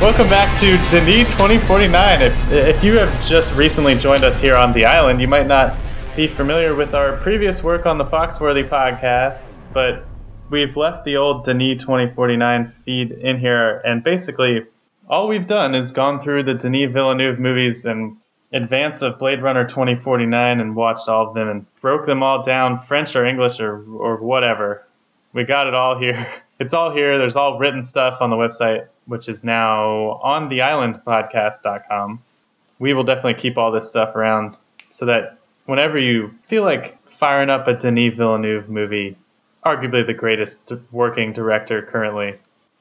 Welcome back to Denis 2049. If, if you have just recently joined us here on the island, you might not be familiar with our previous work on the Foxworthy podcast, but we've left the old Denis 2049 feed in here, and basically all we've done is gone through the Denis Villeneuve movies in advance of Blade Runner 2049 and watched all of them and broke them all down, French or English or, or whatever. We got it all here. It's all here. There's all written stuff on the website, which is now on the islandpodcast.com. We will definitely keep all this stuff around so that whenever you feel like firing up a Denis Villeneuve movie, arguably the greatest working director currently,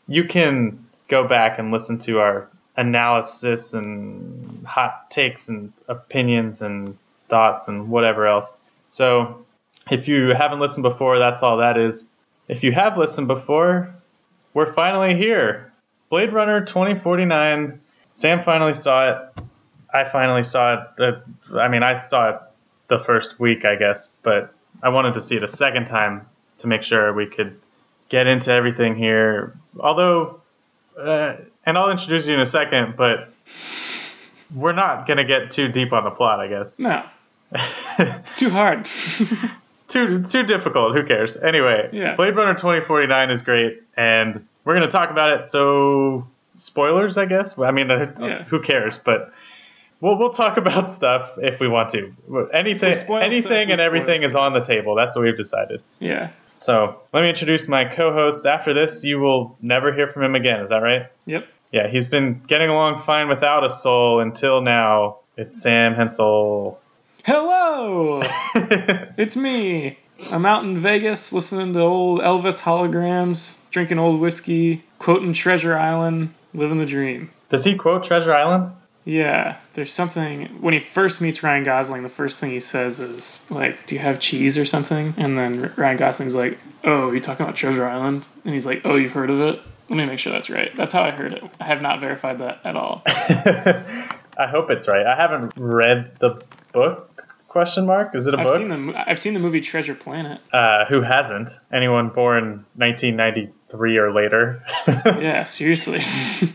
you can go back and listen to our analysis and hot takes and opinions and thoughts and whatever else. So if you haven't listened before, that's all that is. If you have listened before, we're finally here. Blade Runner 2049. Sam finally saw it. I finally saw it. Uh, I mean, I saw it the first week, I guess, but I wanted to see it a second time to make sure we could get into everything here. Although, uh, and I'll introduce you in a second, but we're not going to get too deep on the plot, I guess. No. it's too hard. too too difficult. Who cares? Anyway, Yeah. Blade Runner 2049 is great, and we're going to talk about it. So, spoilers, I guess. I mean, uh, Yeah. who cares? But we'll we'll talk about stuff if we want to. Anything, If we spoil anything, stuff, and everything is on the table. That's what we've decided. yeah. So, let me introduce my co-host. After this, you will never hear from him again. Is that right? Yep. Yeah, he's been getting along fine without a soul until now. It's Sam Hensel. Hello! it's me. I'm out in Vegas listening to old Elvis holograms, drinking old whiskey, quoting Treasure Island, living the dream. Does he quote Treasure Island? Yeah, there's something when he first meets Ryan Gosling, the first thing he says is like, "Do you have cheese or something?" And then Ryan Gosling's like, "Oh, you talking about Treasure Island?" And he's like, "Oh, you've heard of it?" Let me make sure that's right. That's how I heard it. I have not verified that at all. I hope it's right. I haven't read the book. Question mark? Is it a I've book? seen the I've seen the movie Treasure Planet. uh, who hasn't? Anyone born 1993 or later? Yeah, seriously.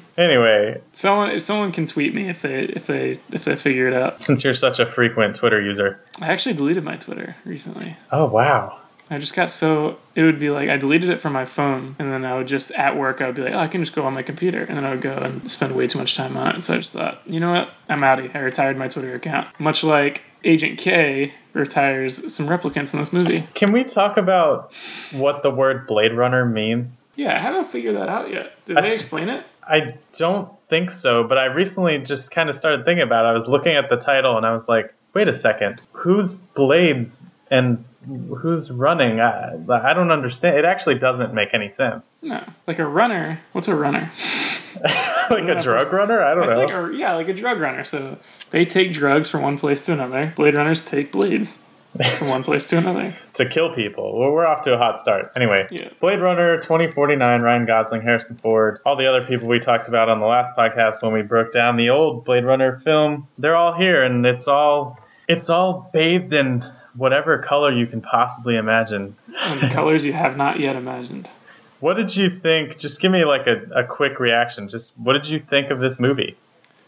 anyway, someone someone can tweet me if they if they if they figure it out. since you're such a frequent Twitter user. I actually deleted my Twitter recently. Oh wow. I just got so it would be like I deleted it from my phone, and then I would just at work I would be like, oh, I can just go on my computer, and then I would go and spend way too much time on it. So I just thought, you know what, I'm outie. I retired my Twitter account, much like Agent K retires some replicants in this movie. Can we talk about what the word Blade Runner means? Yeah, I haven't figured that out yet. Did That's- they explain it? I don't think so, but I recently just kind of started thinking about it. I was looking at the title and I was like, wait a second, whose Blades and who's running? I, I don't understand. It actually doesn't make any sense. No, like a runner. What's a runner? like a drug runner? I don't I know. think a, yeah, like a drug runner. So they take drugs from one place to another. Blade runners take blades from one place to another. to kill people. Well, we're off to a hot start. Anyway, Yeah. Blade Runner 2049, Ryan Gosling, Harrison Ford, all the other people we talked about on the last podcast when we broke down the old Blade Runner film, they're all here and it's all it's all bathed in whatever color you can possibly imagine. And colors you have not yet imagined. What did you think? Just give me like a, a quick reaction. Just what did you think of this movie?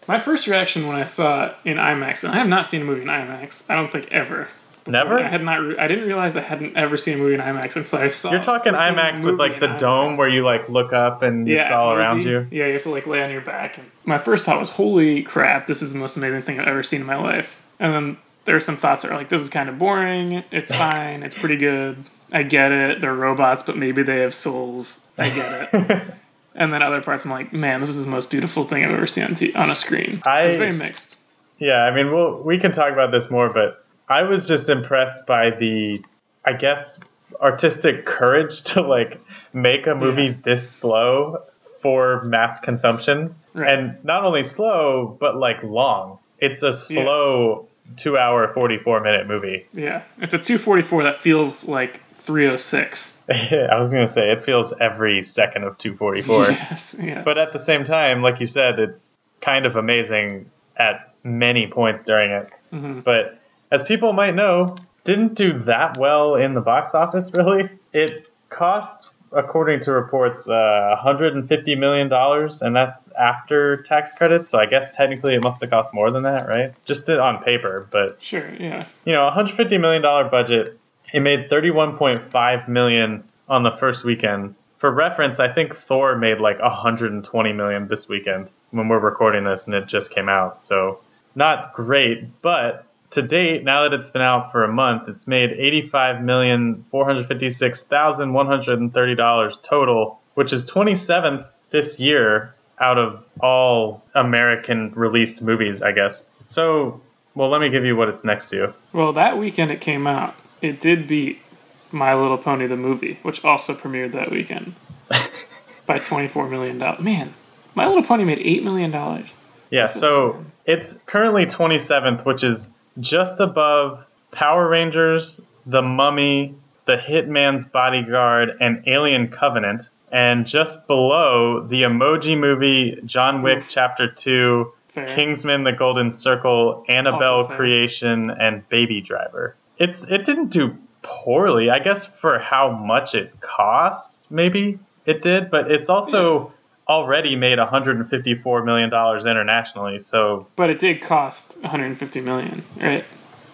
My first reaction when I saw it in IMAX, and I have not seen a movie in IMAX. I don't think ever. Never? I had not. Re- I didn't realize I hadn't ever seen a movie in IMAX until I saw. You're talking IMAX with like the dome IMAX. where you like look up and yeah, it's all around you. Yeah, you have to like lay on your back. And my first thought was, "Holy crap! This is the most amazing thing I've ever seen in my life." And then there are some thoughts that are like, "This is kind of boring. It's fine. it's pretty good. I get it. They're robots, but maybe they have souls. I get it." and then other parts, I'm like, "Man, this is the most beautiful thing I've ever seen on, t- on a screen." So I- it's very mixed. Yeah, I mean, we'll, we can talk about this more, but I was just impressed by the, I guess, artistic courage to like make a movie Yeah. this slow for mass consumption, Right. and not only slow but like long. It's a slow two hour forty four minute movie. Yeah, it's a 244 that feels like 306. I was gonna say it feels every second of two forty four. Yes, yeah. But at the same time, like you said, it's kind of amazing at many points during it. Mhm. But as people might know, didn't do that well in the box office, really. It cost according to reports, uh, 150 million dollars, and that's after tax credits. So I guess technically it must have cost more than that, right? Just on paper, but Sure, yeah. you know, 150 million dollar budget. It made 31.5 million on the first weekend. For reference, I think Thor made like 120 million this weekend when we're recording this, and it just came out. So not great, but to date, now that it's been out for a month, it's made eighty-five million four hundred fifty-six thousand one hundred and thirty dollars total, which is twenty-seventh this year out of all American released movies, I guess. So, well, let me give you what it's next to. Well, that weekend it came out, it did beat My Little Pony the movie, which also premiered that weekend by $24 million. Man, My Little Pony made $8 million. Yeah, so it's currently 27th, which is just above Power Rangers, The Mummy, The Hitman's Bodyguard, and Alien Covenant, and just below the Emoji Movie, John Wick Oof. Chapter 2, Fair. Kingsman: The Golden Circle, Annabelle Creation, and Baby Driver. It's it didn't do poorly, I guess, for how much it costs. Maybe it did, but it's also already made 154 million dollars internationally. So But it did cost 150 million, right?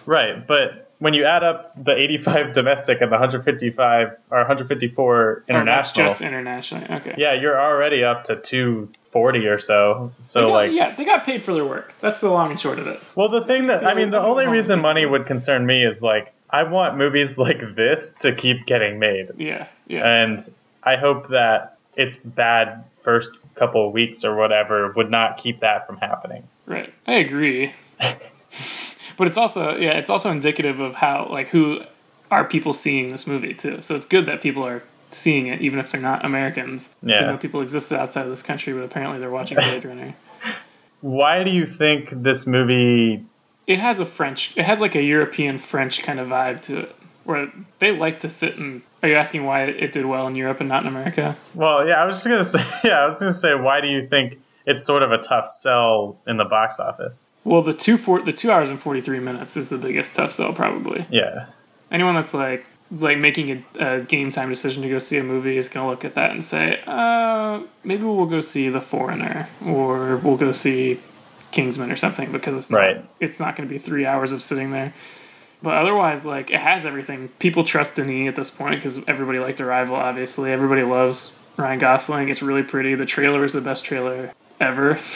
right, but when you add up the 85 domestic and the 155 or 154 international, Or just internationally. Okay. yeah, you're already up to 240 or so. So got- like, yeah, they got paid for their work. That's the long and short of it. Well, the thing that I mean, the only reason money would concern me is like I want movies like this to keep getting made, Yeah, yeah. and I hope that its bad first couple of weeks or whatever would not keep that from happening. Right. I agree. but it's also yeah, it's also indicative of how like who are people seeing this movie too. So it's good that people are seeing it even if they're not Americans. Yeah. To know people existed outside of this country, but apparently they're watching Blade Runner. Why do you think this movie? It has a French it has like a European French kind of vibe to it. Where they like to sit and are you asking why it did well in Europe and not in America? Well, yeah, I was just gonna say, yeah, I was gonna say, why do you think it's sort of a tough sell in the box office? Well, the two four, the two hours and forty three minutes is the biggest tough sell probably. Yeah, anyone that's like like making a, a game time decision to go see a movie is going to look at that and say, uh, maybe we'll go see The Foreigner or we'll go see Kingsman or something because it's not, Right. it's not going to be three hours of sitting there. But otherwise, like it has everything. People trust Denis at this point because everybody liked Arrival. Obviously, everybody loves Ryan Gosling. It's really pretty. The trailer is the best trailer ever.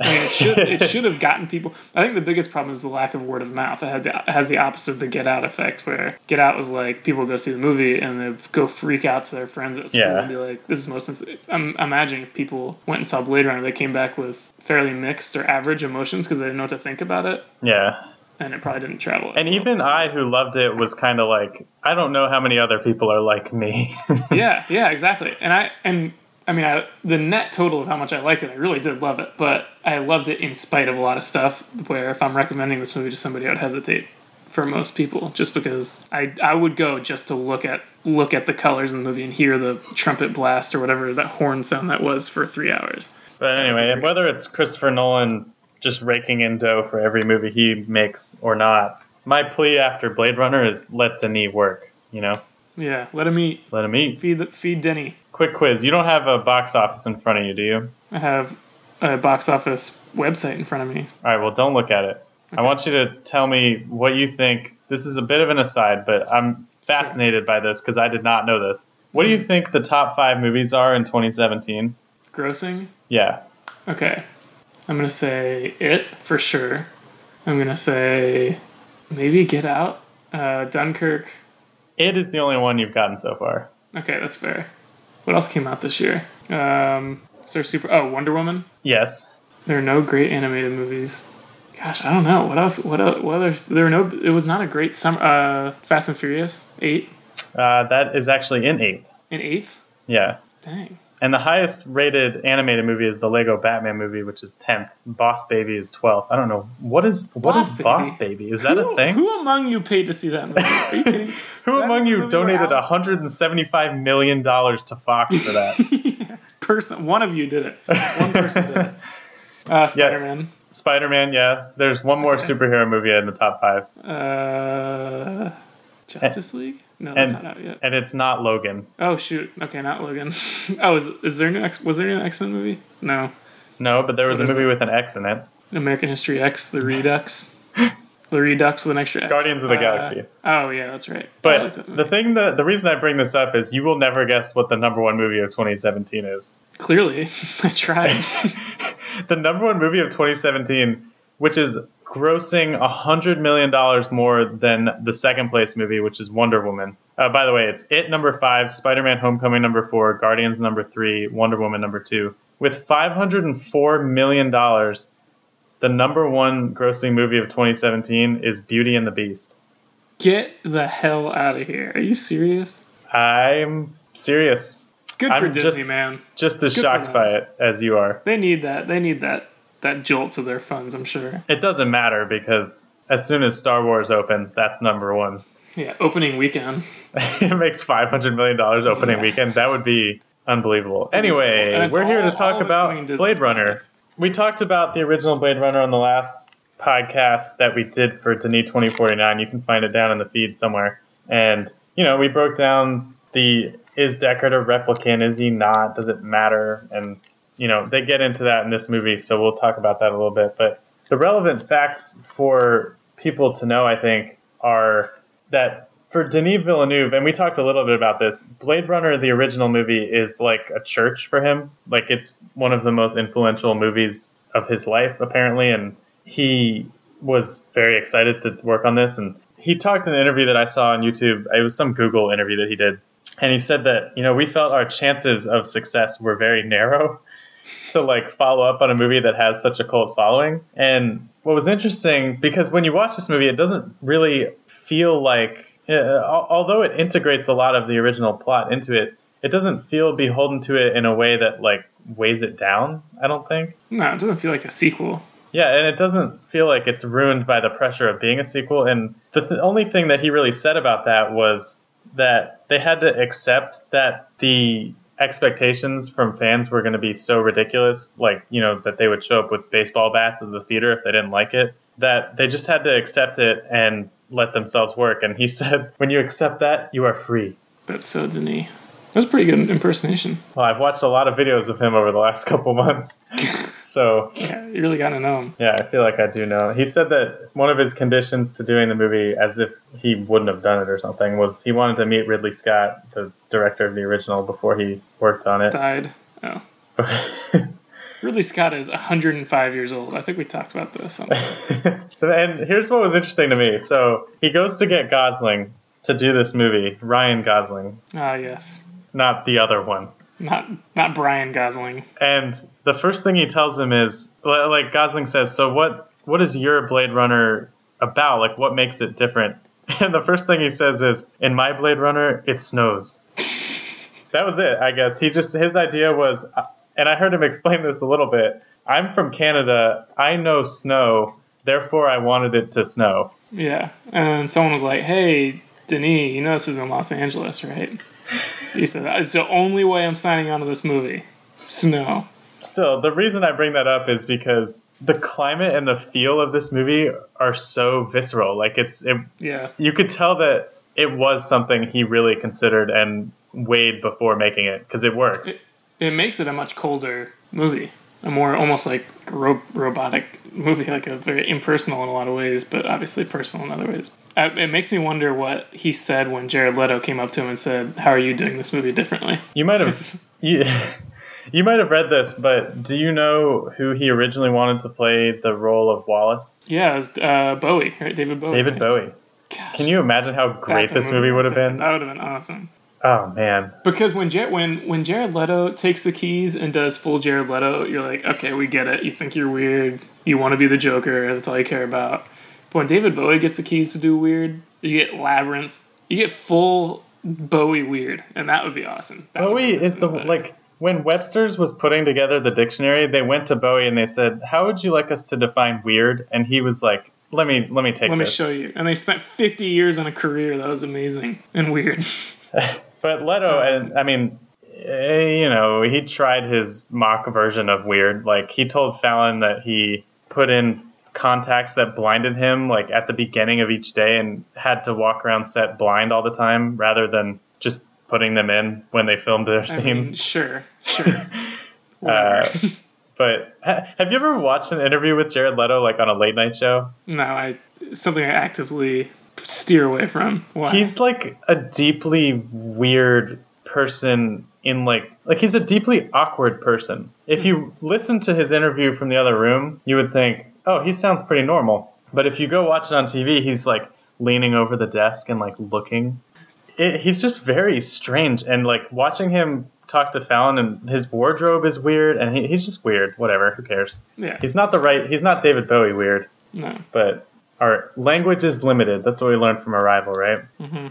I mean, it should it should have gotten people. I think the biggest problem is the lack of word of mouth. It, had the, it has the opposite of the Get Out effect, where Get Out was like people go see the movie and they go freak out to their friends at school Yeah. and be like, "This is most." Ins-. I'm imagining if people went and saw Blade Runner, they came back with fairly mixed or average emotions because they didn't know what to think about it, yeah. And it probably didn't travel. And well. even I, who loved it, was kind of like, I don't know how many other people are like me. yeah, yeah, exactly. And I and I mean, I, the net total of how much I liked it, I really did love it. But I loved it in spite of a lot of stuff. Where if I'm recommending this movie to somebody, I would hesitate for most people, just because I I would go just to look at look at the colors in the movie and hear the trumpet blast or whatever that horn sound that was for three hours. But anyway, whether it's Christopher Nolan just raking in dough for every movie he makes or not, my plea after Blade Runner is let Denis work. You know, Yeah, let him eat. let him eat. Feed the, feed Denny. Quick quiz: You don't have a box office in front of you, do you? I have a box office website in front of me. All right. Well, don't look at it. I want you to tell me what you think. This is a bit of an aside, but I'm fascinated by this because I did not know this. What do you hmm. think the top five movies are in 2017? Grossing. Yeah. Okay. I'm gonna say it for sure. I'm gonna say maybe Get Out, uh, Dunkirk. It is the only one you've gotten so far. Okay, that's fair. What else came out this year? Um, is there super? Oh, Wonder Woman. Yes. There are no great animated movies. Gosh, I don't know. What else? What else? What other? There were no. It was not a great summer. Uh, Fast and Furious eight Uh, that is actually in eighth. in eighth. Yeah. Dang. And the highest rated animated movie is the Lego Batman movie, which is 10th. Boss Baby is 12th. I don't know. What is what Boss is Baby? Boss Baby? Is that who, a thing? Who among you paid to see that movie? Are you kidding? Who That among you donated $175 million to Fox for that? person, one of you did it. One person did it. Uh, Spider Man. Spider Man, yeah. There's one more Okay. superhero movie in the top five. Uh, Justice League? No, that's and- not out yet. and it's not Logan. Oh shoot. Okay, not Logan. oh, is, is there a new X? Was there a new X Men movie? No. No, but there was a What is movie with an X in it. American History X, the Redux. the Redux with an extra X. Guardians of the Uh, Galaxy. Oh yeah, that's right. But that the thing that the reason I bring this up is you will never guess what the number one movie of 2017 is. clearly, I tried. the number one movie of 2017, which is grossing a hundred million dollars more than the second place movie, which is Wonder Woman. Uh, by the way, it's It number five, Spider-Man: Homecoming number four, Guardians number three, Wonder Woman number two. With 504 million dollars, the number one grossing movie of 2017 is Beauty and the Beast. Get the hell out of here. Are you serious? I'm serious, Good for I'm Disney, just- man. just as Good shocked by it as you are. They need that. They need that that jolt to their funds. I'm sure. It doesn't matter because as soon as Star Wars opens, that's number one. Yeah. Opening weekend. it makes five hundred million dollars opening Yeah. weekend. That would be unbelievable. Anyway, we're here to talk all about Blade Runner. products. We talked about the original Blade Runner on the last podcast that we did for Denis twenty forty nine. You can find it down in the feed somewhere. And you know, we broke down the is Deckard a replicant? Is he not? Does it matter? And you know, they get into that in this movie, so we'll talk about that a little bit. But the relevant facts for people to know, I think, are that for Denis Villeneuve, and we talked a little bit about this, Blade Runner, the original movie, is like a church for him. Like it's one of the most influential movies of his life, apparently, and he was very excited to work on this. And he talked in an interview that I saw on YouTube. It was some Google interview that he did, and he said that you know we felt our chances of success were very narrow to like follow up on a movie that has such a cult following. And what was interesting because when you watch this movie, it doesn't really feel like, uh, although it integrates a lot of the original plot into it, it doesn't feel beholden to it in a way that like weighs it down. I don't think. No, it doesn't feel like a sequel. Yeah, and it doesn't feel like it's ruined by the pressure of being a sequel. And the th- only thing that he really said about that was that they had to accept that the expectations from fans were going to be so ridiculous, like, you know, that they would show up with baseball bats at the theater if they didn't like it, that they just had to accept it and let themselves work. And he said, when you accept that, you are free. That's so Denis. That was a pretty good impersonation. Well, I've watched a lot of videos of him over the last couple months. So Yeah, you really got to know him. Yeah, I feel like I do know. He said that one of his conditions to doing the movie, as if he wouldn't have done it or something, was he wanted to meet Ridley Scott, the director of the original, before he worked on it. Died. Oh. Ridley Scott is 105 years old. I think we talked about this. And here's what was interesting to me. So he goes to get Gosling to do this movie, Ryan Gosling, Ah, yes. Not the other one. Not not Brian Gosling. And the first thing he tells him is, like Gosling says, "So what? What is your Blade Runner about? Like, what makes it different?" And the first thing he says is, "In my Blade Runner, it snows." that was it, I guess. He just his idea was, uh, and I heard him explain this a little bit. I'm from Canada. I know snow. Therefore, I wanted it to snow. Yeah. And someone was like, hey, Denis, you know this is in Los Angeles, right? He said, it's the only way I'm signing on to this movie. Snow. Still, the reason I bring that up is because the climate and the feel of this movie are so visceral. Like it's it, Yeah. you could tell that it was something he really considered and weighed before making it because it works. It- It makes it a much colder movie. A more almost like ro- robotic movie, like a very impersonal in a lot of ways, but obviously personal in other ways. Uh, it makes me wonder what he said when Jared Leto came up to him and said, "How are you doing this movie differently?" You might have you, you might have read this, but do you know who he originally wanted to play the role of Wallace? Yeah, it was uh, Bowie, right? David Bowie. David right? Bowie. Gosh, Can you imagine how great this movie would have been? That would have been awesome. Oh man. Because when Jared, when when Jared Leto takes the keys and does full Jared Leto, you're like, okay, we get it. You think you're weird. You want to be the Joker. That's all you care about. But when David Bowie gets the keys to do weird, you get labyrinth. You get full Bowie weird, and that would be awesome. That Bowie is the better. like when Webster's was putting together the dictionary, they went to Bowie and they said, "How would you like us to define weird?" And he was like, "Let me let me take this. Let me show you. And they spent 50 years on a career that was amazing and weird. But Leto, and I mean, eh, you know, he tried his mock version of weird. Like he told Fallon that he put in contacts that blinded him like at the beginning of each day and had to walk around set blind all the time rather than just putting them in when they filmed their I mean, scenes. sure, sure. Uh, but ha- have you ever watched an interview with Jared Leto like on a late night show? no, I something I actively steer away from. Why? He's like a deeply weird person in like like he's a deeply awkward person. If you listen to his interview from the other room, you would think, "Oh, he sounds pretty normal." But if you go watch it on TV, he's like leaning over the desk and like looking. It, he's just very strange and like watching him talk to Fallon and his wardrobe is weird and he, he's just weird. Whatever, who cares? yeah. He's not the right. He's not David Bowie weird, No. but our language is limited. That's what we learned from Arrival, right? hmm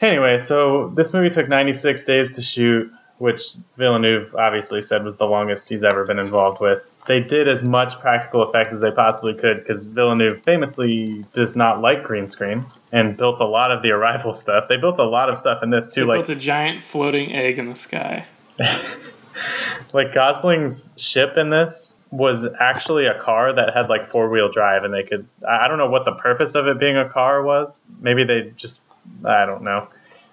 Anyway, so this movie took 96 days to shoot, which Villeneuve obviously said was the longest he's ever been involved with. They did as much practical effects as they possibly could because Villeneuve famously does not like green screen and built a lot of the arrival stuff. They built a lot of stuff in this They too, like built a giant floating egg in the sky. like Gosling's ship in this was actually a car that had like four wheel drive, and they could. I don't know what the purpose of it being a car was. Maybe they just. I don't know.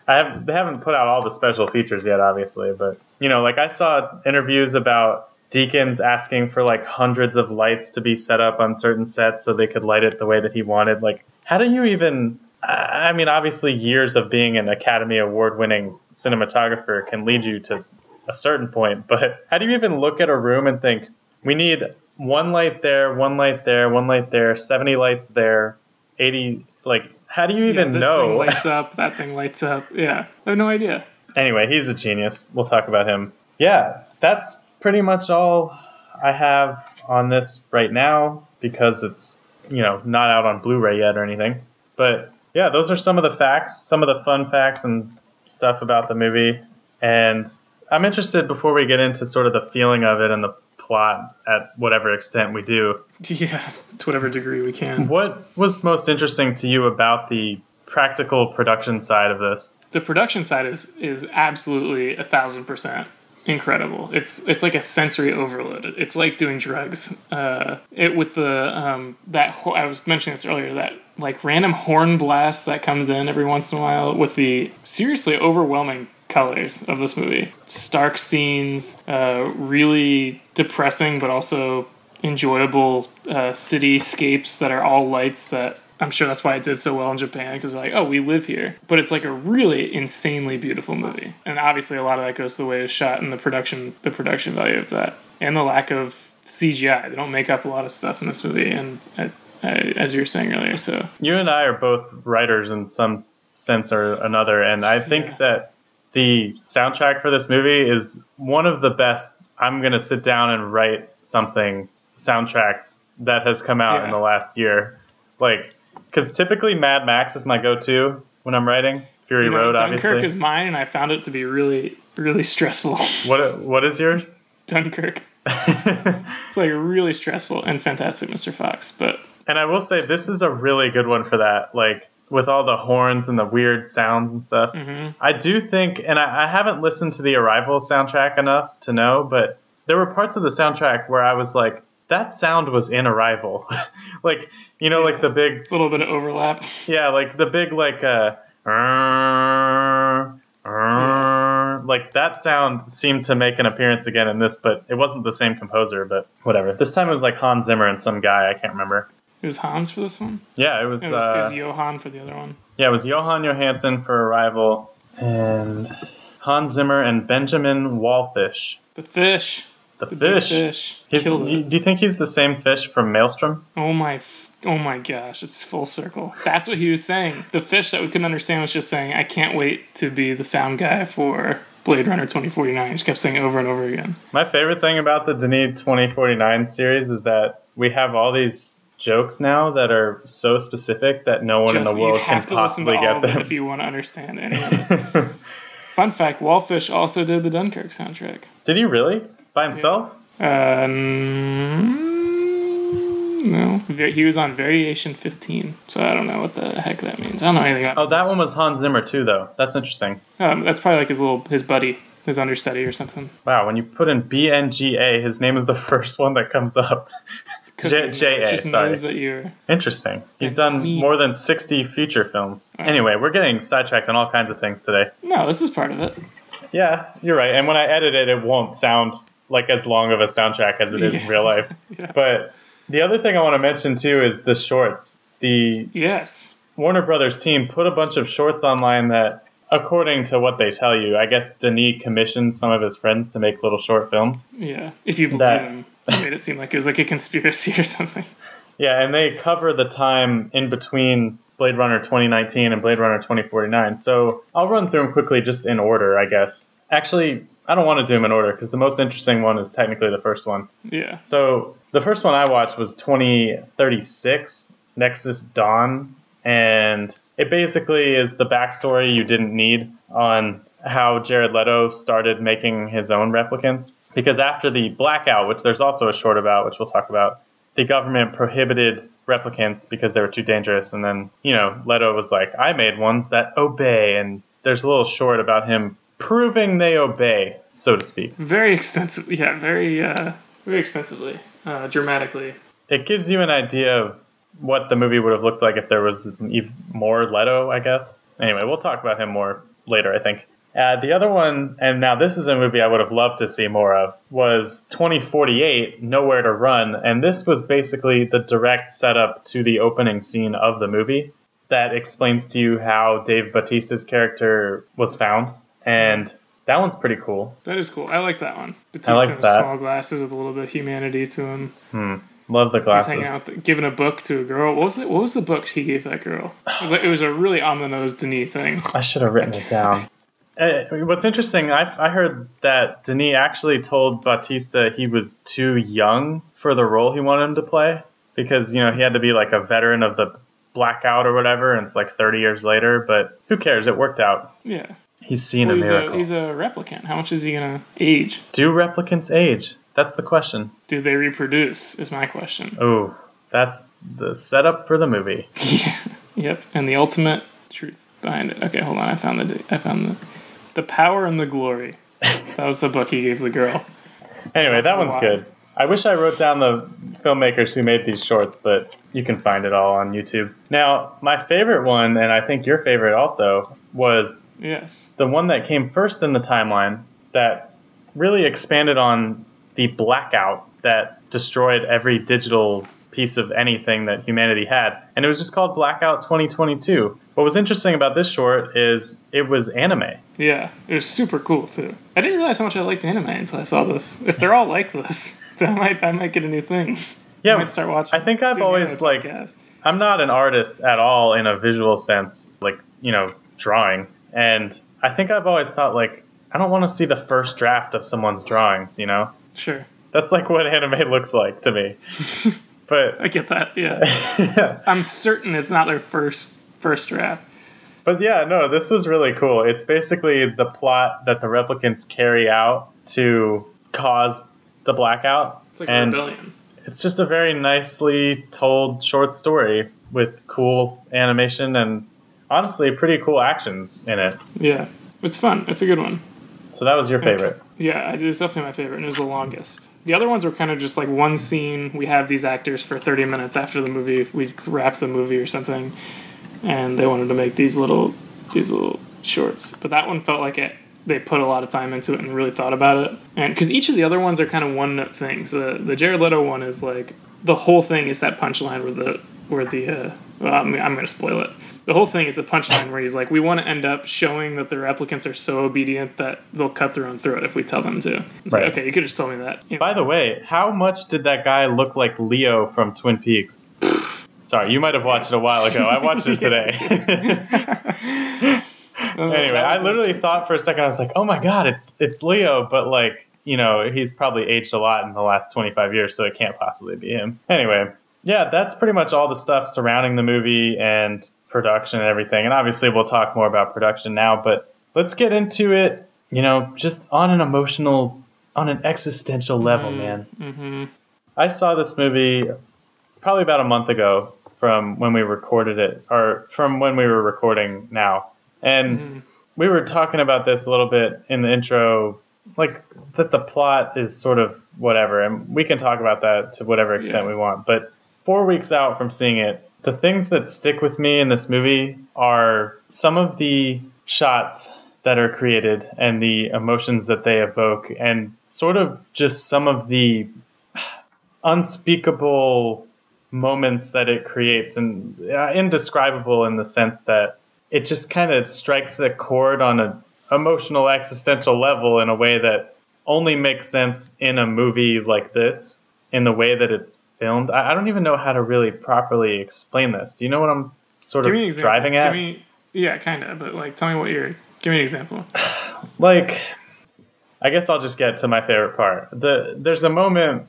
I have they haven't put out all the special features yet, obviously, but you know, like I saw interviews about Deakins asking for like hundreds of lights to be set up on certain sets so they could light it the way that he wanted. Like, how do you even? I mean, obviously, years of being an Academy Award winning cinematographer can lead you to a certain point, but how do you even look at a room and think we need one light there, one light there, one light there, 70 lights there, 80 like how do you Yeah, even this know? thing lights up. That thing lights up. Yeah, I have no idea. anyway, he's a genius. We'll talk about him. Yeah, that's pretty much all I have on this right now because it's, you know, not out on Blu-ray yet or anything. But yeah, those are some of the facts, some of the fun facts and stuff about the movie. And I'm interested before we get into sort of the feeling of it and the plot at whatever extent we do. Yeah, to whatever degree we can. What was most interesting to you about the practical production side of this? The production side is is absolutely a thousand percent incredible. It's it's like a sensory overload. It's like doing drugs. Uh, it with the um, that ho- I was mentioning this earlier that like random horn blast that comes in every once in a while with the seriously overwhelming colors of this movie. Stark scenes, uh, really depressing but also enjoyable uh, cityscapes that are all lights that I'm sure that's why it did so well in Japan because like, oh, we live here. But it's like a really insanely beautiful movie, and obviously a lot of that goes to the way it's shot and the production, the production value of that, and the lack of CGI. They don't make up a lot of stuff in this movie, and uh, uh, as you were saying earlier, so you and I are both writers in some sense or another, and I think Yeah. that the soundtrack for this movie is one of the best. I'm gonna sit down and write something soundtracks that has come out in the last year, like because typically Mad Max is my go-to when I'm writing. Fury you know, Road, Dunkirk obviously. Dunkirk is mine, and I found it to be really, really stressful. what what is yours? Dunkirk, it's like really stressful and fantastic, Mr. Fox, but And I will say this is a really good one for that. Like with all the horns and the weird sounds and stuff. mhm. I do think, and I, I haven't listened to the Arrival soundtrack enough to know, but there were parts of the soundtrack where I was like, that sound was in Arrival. like, you know, like the big, a little bit of overlap. yeah, like the big, like, uh, like that sound seemed to make an appearance again in this, but it wasn't the same composer, but whatever. This time it was like Hans Zimmer and some guy, I can't remember. It was Hans for this one. Yeah, it was. It was, it uh, was Jóhann for the other one. Yeah, it was Jóhann Jóhannsson for Arrival and Hans Zimmer and Benjamin Wallfisch. The fish. The, The fish. fish. He's, you- do you think he's the same fish from Maelstrom? Oh my. Oh my gosh! It's full circle. That's what he was saying. The fish that we couldn't understand was just saying, "I can't wait to be the sound guy for Blade Runner 2049." He just kept saying it over and over again. My favorite thing about the Denis 2049 series is that we have all these jokes now that are so specific that no one in the world can have to listen to possibly get them. if you want to understand any it. Fun fact: Wallfisch also did the Dunkirk soundtrack. Did he really? By himself? Uh, mm, no, he was on Variation 15, so I don't know what the heck that means. I don't know anything about. Oh, that one was Hans Zimmer too, though. That's interesting. Um, that's probably like his little his buddy, his understudy or something. Wow, when you put in BNGA, his name is the first one that comes up. cookies. J- just sorry. knows that you're. Interesting. He's done more than 60 feature films. Right. Anyway, we're getting sidetracked on all kinds of things today. No, this is part of it. Yeah, you're right. And when I edit it, it won't sound like as long of a soundtrack as it is in real life. Yeah. But the other thing I want to mention too is the shorts. The Yes. Warner Brothers team put a bunch of shorts online that, according to what they tell you, I guess Denis commissioned some of his friends to make little short films. Yeah. If you believe That- him, it made it seem like it was like a conspiracy or something. Yeah, and they cover the time in between Blade Runner 2019 and Blade Runner 2049. So I'll run through them quickly just in order, I guess. Actually, I don't want to do them in order because the most interesting one is technically the first one. Yeah. So the first one I watched was 2036, Nexus Dawn, and it basically is the backstory you didn't need on how Jared Leto started making his own replicants. Because after the blackout, which there's also a short about, which we'll talk about, the government prohibited replicants because they were too dangerous. And then, you know, Leto was like, I made ones that obey. And there's a little short about him proving they obey, so to speak. Very extensive. Yeah. Very. Uh, very extensively. Uh, dramatically. it gives you an idea of what the movie would have looked like if there was even more Leto, I guess. Anyway, we'll talk about him more later, I think. Uh, the other one, and now this is a movie I would have loved to see more of, was 2048, Nowhere to Run. And this was basically the direct setup to the opening scene of the movie that explains to you how Dave Bautista's character was found. And that one's pretty cool. That is cool. I like that one. Bautista like in that. small glasses with a little bit of humanity to him. Love the He's glasses. hanging out, th- giving a book to a girl. What was it? What was the book he gave that girl? It was like it was a really on the nose Denis thing. I should have written it down. Uh, what's interesting, I, I heard that Denis actually told Bautista he was too young for the role he wanted him to play because, you know, he had to be like a veteran of the blackout or whatever, and it's like 30 years later, but who cares? It worked out. Yeah. He's seen Well, a he's, miracle. a, he's a replicant. How much is he gonna age? Do replicants age? That's the question. Do they reproduce? Is my question. Oh, that's the setup for the movie. yep. And the ultimate truth behind it. Okay, hold on. I found the. I found the. The power and the glory. That was the book he gave the girl. Anyway, that one's good. I wish I wrote down the filmmakers who made these shorts, but you can find it all on YouTube. Now, my favorite one, and I think your favorite also, was Yes. the one that came first in the timeline that really expanded on the blackout that destroyed every digital piece of anything that humanity had. And it was just called Blackout 2022. What was interesting about this short is it was anime. Yeah. It was super cool too. I didn't realize how much I liked anime until I saw this. If they're all like this, then I might I might get a new thing. I Yeah, might start watching. I think I've always, like, podcasts. I'm not an artist at all in a visual sense, like, you know, drawing. And I think I've always thought, like, I don't want to see the first draft of someone's drawings, you know? Sure. That's like what anime looks like to me. But I get that. Yeah. I'm certain it's not their first first draft. But yeah, no, this was really cool. It's basically the plot that the replicants carry out to cause the blackout. It's like and a rebellion. it's just a very nicely told short story with cool animation and honestly pretty cool action in it. Yeah. It's fun. It's a good one. So that was your favorite. Yeah, it was definitely my favorite, and it was the longest. The other ones were kind of just like one scene. We have these actors for 30 minutes after the movie. We wrapped the movie or something, and they wanted to make these little these little shorts. But that one felt like it. They put a lot of time into it and really thought about it. And because each of the other ones are kind of one note things. The the Jared Leto one is like the whole thing is that punchline where the where the uh, well, I'm, I'm gonna spoil it. The whole thing is a punchline where he's like, we want to end up showing that the replicants are so obedient that they'll cut their own throat if we tell them to. It's Right. like, okay, you could just tell me that. You know, By the way, how much did that guy look like Leo from Twin Peaks? Sorry, you might have watched it a while ago. I watched it today. anyway, I literally thought for a second I was like, "Oh my god, it's it's Leo," but like, you know, he's probably aged a lot in the last 25 years, so it can't possibly be him. Anyway, yeah, that's pretty much all the stuff surrounding the movie and production and everything. And obviously, we'll talk more about production now, but let's get into it, you know, just on an emotional on an existential level, man. Mhm. I saw this movie probably about a month ago from when we recorded it, or from when we were recording now. And Mhm. we were talking about this a little bit in the intro like that the plot is sort of whatever, and we can talk about that to whatever extent Yeah. we want. But four weeks out from seeing it, the things that stick with me in this movie are some of the shots that are created and the emotions that they evoke, and sort of just some of the unspeakable moments that it creates, and uh, indescribable in the sense that it just kind of strikes a chord on an emotional existential level in a way that only makes sense in a movie like this in the way that it's filmed i, I don't even know how to really properly explain this do you know what i'm sort Give of driving at Give me, yeah, kind of. But like, tell me what you're. Give me an example. like i guess i'll just get to my favorite part the there's a moment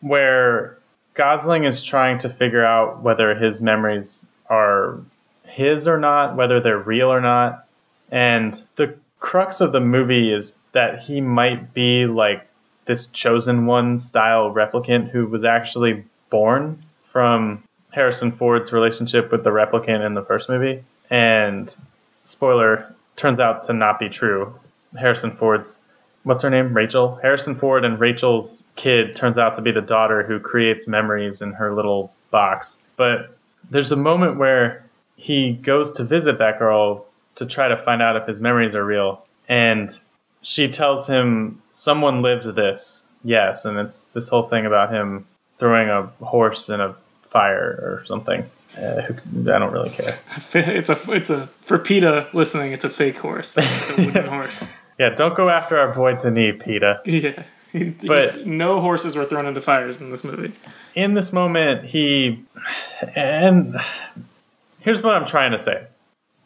where gosling is trying to figure out whether his memories are his or not whether they're real or not and the crux of the movie is that he might be like this chosen one style replicant who was actually born from harrison ford's relationship with the replicant in the first movie and spoiler turns out to not be true. Harrison Ford's what's her name? Rachael. Harrison Ford and Rachael's kid turns out to be the daughter who creates memories in her little box. But there's a moment where he goes to visit that girl to try to find out if his memories are real and she tells him someone lived this. Yes, and it's this whole thing about him throwing a horse in a fire or something. Uh, I don't really care. It's a it's a for PETA listening. It's a fake horse, it's a wooden horse. Yeah, don't go after our boy Denis, PETA. Yeah, But- no horses were thrown into fires in this movie. In this moment, he. And here's what I'm trying to say.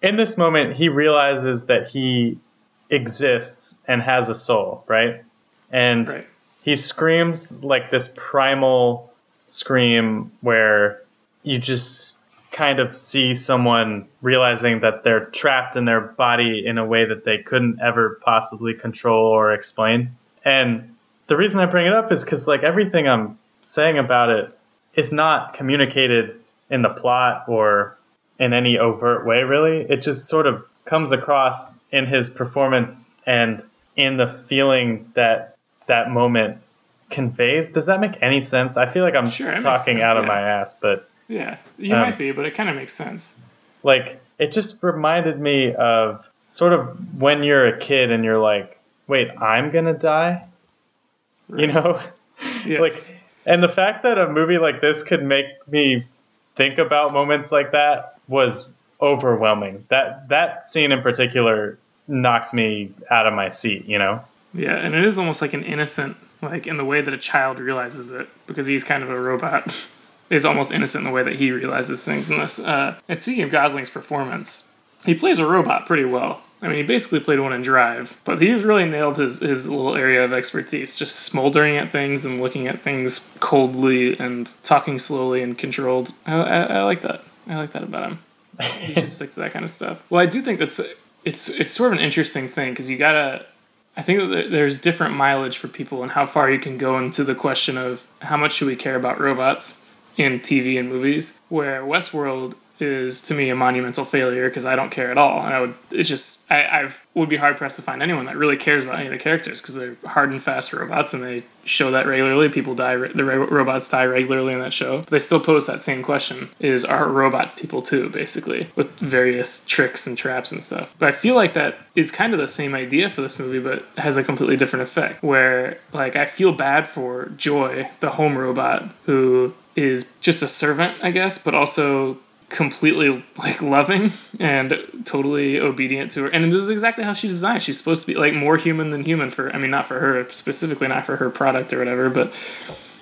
In this moment, he realizes that he exists and has a soul, right? And Right. He screams like this primal scream where you just kind of see someone realizing that they're trapped in their body in a way that they couldn't ever possibly control or explain. And the reason I bring it up is because like everything I'm saying about it is not communicated in the plot or in any overt way really. It just sort of comes across in his performance and in the feeling that that moment conveys. Does that make any sense? I feel like I'm Sure, talking sense, out of yeah. my ass, but Yeah, you Um, might be, but it kind of makes sense. like it just reminded me of sort of when you're a kid and you're like, "Wait, I'm to die?" You know? Yes. like and the fact that a movie like this could make me think about moments like that was overwhelming. That that scene in particular knocked me out of my seat, you know? Yeah, and it is almost like an innocent, like in the way that a child realizes it, because he's kind of a robot. is almost innocent in the way that he realizes things in this. Uh, and speaking of Gosling's performance, he plays a robot pretty well. I mean, he basically played one in Drive, but he's really nailed his, his little area of expertise, just smoldering at things and looking at things coldly and talking slowly and controlled. I, I, I like that. I like that about him. He should stick to that kind of stuff. Well, I do think that's it's it's sort of an interesting thing because you gotta I think that there's different mileage for people and how far you can go into the question of how much should we care about robots in TV and movies. Where Westworld is to me a monumental failure because I don't care at all, and I would it's just I I've, would be hard pressed to find anyone that really cares about any of the characters because they're hard and fast robots and they show that regularly. People die, the ro- robots die regularly in that show. But they still pose that same question: Is are robots people too? Basically, with various tricks and traps and stuff. But I feel like that is kind of the same idea for this movie, but has a completely different effect. Where like I feel bad for Joy, the home robot, who is just a servant, I guess, but also completely like loving and totally obedient to her. And this is exactly how she's designed. She's supposed to be like more human than human for I mean not for her specifically, not for her product or whatever, but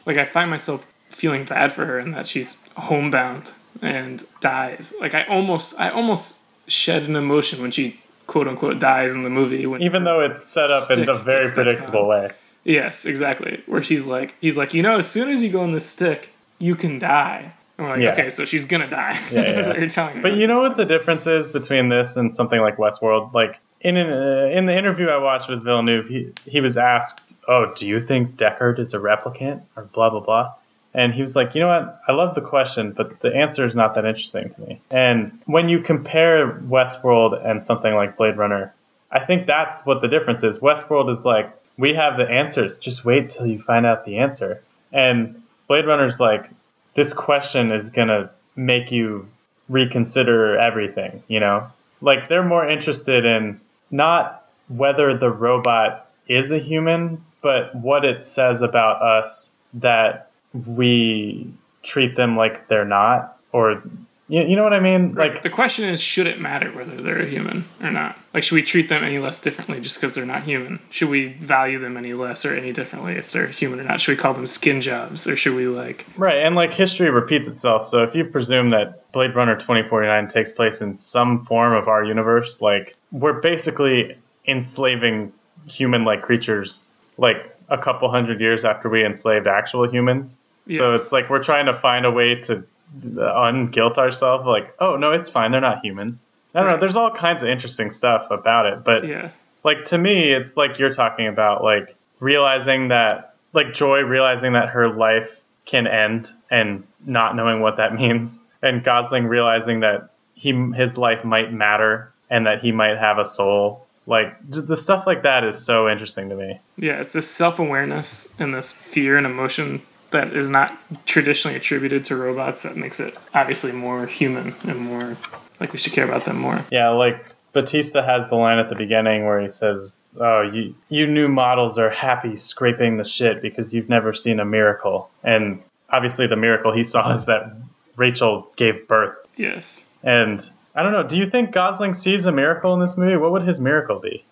like I find myself feeling bad for her and that she's homebound and dies. Like I almost I almost shed an emotion when she quote unquote dies in the movie when Even though it's set up in a very predictable on. way. Yes, exactly. Where she's like, he's like, you know, as soon as you go in the stick, you can die. We're like, Yeah. okay, so she's gonna die. Yeah, That's yeah. what you're telling me. But you know what the difference is between this and something like Westworld? Like in an, uh, in the interview I watched with Villeneuve, he he was asked, "Oh, do you think Deckard is a replicant or blah blah blah?" And he was like, "You know what? I love the question, but the answer is not that interesting to me." And when you compare Westworld and something like Blade Runner, I think that's what the difference is. Westworld is like we have the answers. Just wait till you find out the answer. And Blade Runner's like, this question is gonna make you reconsider everything, you know? Like they're more interested in not whether the robot is a human, but what it says about us that we treat them like they're not or you, you know what I mean? Right. Like the question is, should it matter whether they're a human or not? Like, should we treat them any less differently just because they're not human? Should we value them any less or any differently if they're human or not? Should we call them skin jobs or should we like? Right, and like history repeats itself. So if you presume that Blade Runner 2049 takes place in some form of our universe, like we're basically enslaving human-like creatures like a couple hundred years after we enslaved actual humans. So it's like we're trying to find a way to unguilt ourselves like, "Oh, no, it's fine. They're not humans." I don't know. There's all kinds of interesting stuff about it, but Yeah, like to me it's like you're talking about like realizing that like joy realizing that her life can end and not knowing what that means and gosling realizing that he his life might matter and that he might have a soul like the stuff like that is so interesting to me yeah. It's this self awareness and this fear and emotion that is not traditionally attributed to robots that makes it obviously more human and more like we should care about them more. yeah like Bautista has the line at the beginning where he says oh you you new models are happy scraping the shit because you've never seen a miracle and obviously the miracle he saw is that Rachael gave birth Yes. And I don't know. Do you think Gosling sees a miracle in this movie? What would his miracle be?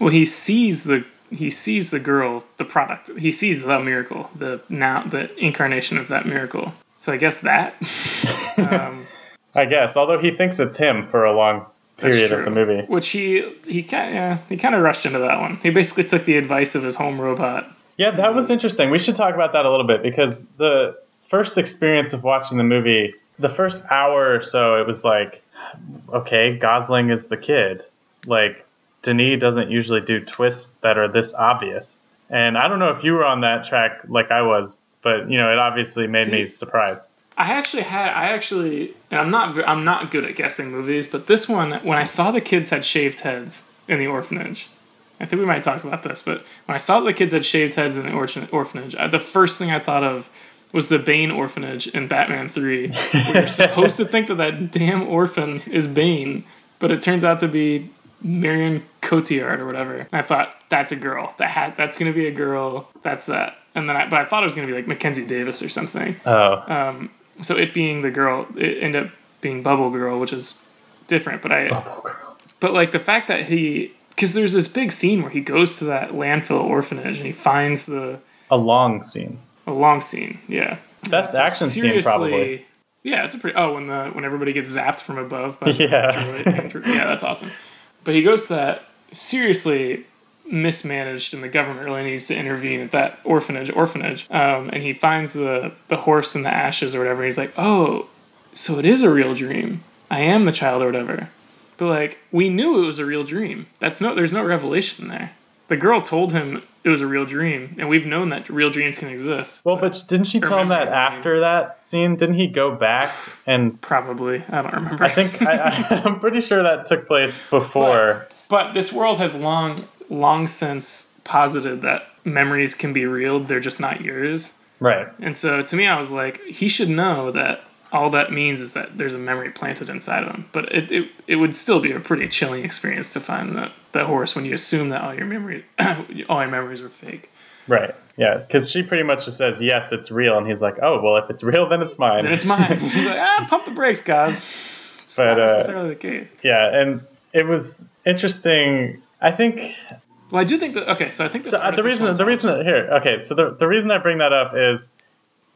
Well, he sees the he sees the girl, the product. He sees the miracle, the now the incarnation of that miracle. So I guess that. um, I guess. Although he thinks it's him for a long period of the movie. Which he he kind yeah, he kind of rushed into that one. He basically took the advice of his home robot. Yeah, that was interesting. We should talk about that a little bit because the first experience of watching the movie, the first hour or so, it was like, okay, Gosling is the kid. Like, Denis doesn't usually do twists that are this obvious. And I don't know if you were on that track like I was, but you know, it obviously made me surprised. I actually had I actually and I'm not I'm not good at guessing movies, but this one when I saw the kids had shaved heads in the orphanage, I think we might have talked about this, but when I saw the kids had shaved heads in the orphanage, I, the first thing I thought of was the Bane orphanage in Batman 3, where you're supposed to think that that damn orphan is Bane, but it turns out to be Marion Cotillard or whatever. And I thought that's a girl. That hat that's gonna be a girl. That's that. And then I, but I thought it was gonna be like Mackenzie Davis or something. Oh, Um, so it being the girl, it ended up being Bubble Girl, which is different. But I, Bubble Girl. but like the fact that he, because there's this big scene where he goes to that landfill orphanage and he finds the A long scene. a long scene, yeah. Best So action scene, probably. Yeah, it's a pretty. Oh, when the when everybody gets zapped from above. By Yeah. Yeah, that's awesome. But he goes to that seriously mismanaged, and the government really needs to intervene at that orphanage. Orphanage, um, and he finds the the horse in the ashes or whatever. He's like, oh, so it is a real dream. I am the child or whatever. But like, we knew it was a real dream. That's no. There's no revelation there. The girl told him it was a real dream, and we've known that real dreams can exist. Well, but didn't she tell him that memories, I mean. after that scene? Didn't he go back and Probably, I don't remember. I think I, I, I'm pretty sure that took place before. But this world has long, long since posited that memories can be real. They're just not yours. Right. And so to me, I was like, he should know that all that means is that there's a memory planted inside of him. But it, it, it would still be a pretty chilling experience to find that, that horse when you assume that all your memory, all your memories are fake. Right. Yeah. Because she pretty much just says, "Yes, it's real," and he's like, "Oh, well, if it's real, then it's mine." And it's mine. He's like, ah, pump the brakes, guys. It's But, not uh, necessarily the case. yeah, and it was interesting. I think Well, I do think that. Okay, so I think so. Uh, the reason, the reason here, okay. So the the reason I bring that up is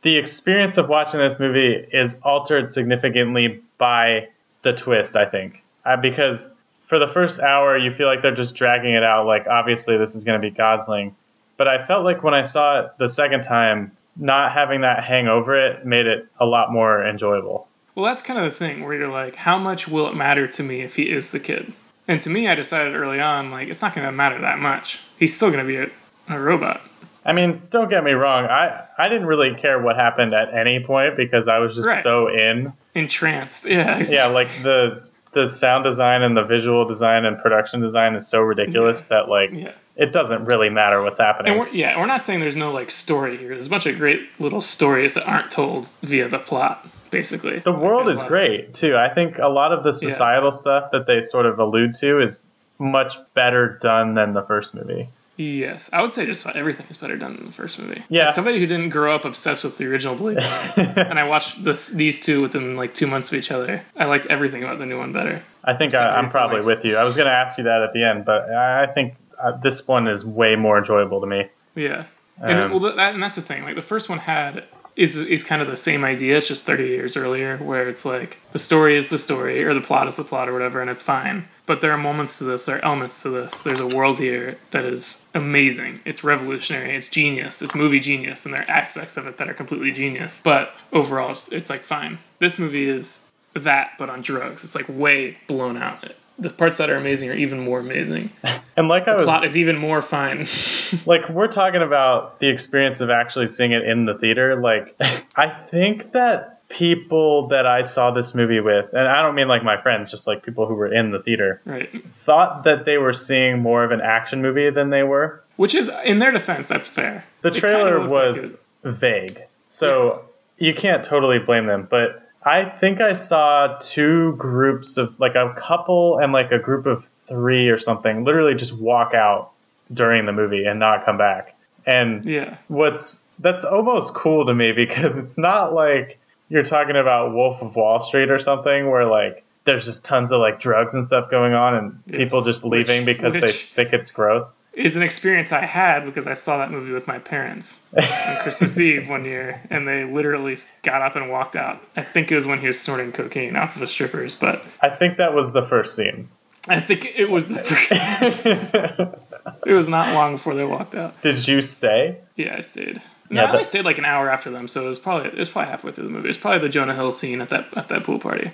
the experience of watching this movie is altered significantly by the twist. I think uh, because for the first hour you feel like they're just dragging it out. Like obviously this is going to be Gosling, but I felt like when I saw it the second time, not having that hang over it made it a lot more enjoyable. Well, that's kind of the thing where you're like, how much will it matter to me if he is the kid? And to me, I decided early on, like, it's not going to matter that much. He's still going to be a, a robot. I mean, don't get me wrong. I I didn't really care what happened at any point because I was just Right. so in. Entranced. Yeah. Yeah, like the the sound design and the visual design and production design is so ridiculous that like Yeah. it doesn't really matter what's happening. We're, yeah, we're not saying there's no like story here. There's a bunch of great little stories that aren't told via the plot, basically. The world is great too. I think a lot of the societal stuff that they sort of allude to is much better done than the first movie. Yes, I would say just about everything is better done than the first movie. Yeah. As somebody who didn't grow up obsessed with the original Blade and I watched this these two within like two months of each other, I liked everything about the new one better. I think I, I'm probably like- with you. I was going to ask you that at the end, but I think uh, this one is way more enjoyable to me. Yeah, and Um, well, that, and that's the thing. Like the first one had is is kind of the same idea. It's just 30 years earlier, where it's like the story is the story, or the plot is the plot, or whatever, and it's fine. But there are moments to this, there are elements to this. There's a world here that is amazing. It's revolutionary. It's genius. It's movie genius, and there are aspects of it that are completely genius. But overall, it's, it's like fine. This movie is that, but on drugs. It's like way blown out. The parts that are amazing are even more amazing. And like I was the Plot is even more fine. like we're talking about the experience of actually seeing it in the theater like i think that people that i saw this movie with and i don't mean like my friends just like people who were in the theater right. thought that they were seeing more of an action movie than they were Which is, in their defense, that's fair. the It trailer was like vague so you can't totally blame them but i think i saw two groups of like a couple and like a group of three or something literally just walk out during the movie and not come back. And yeah, what's that's almost cool to me because it's not like you're talking about Wolf of Wall Street or something where like there's just tons of like drugs and stuff going on and people just Which- leaving because they think it's gross. Is an experience I had because I saw that movie with my parents on Christmas Eve one year, and they literally got up and walked out. I think it was when he was snorting cocaine off of the strippers, but I think that was the first scene. I think it was the first. it was not long before they walked out. Did you stay? Yeah, I stayed. No, Yeah, I only that- stayed like an hour after them, so it was probably it was probably halfway through the movie. It was probably the Jonah Hill scene at that at that pool party.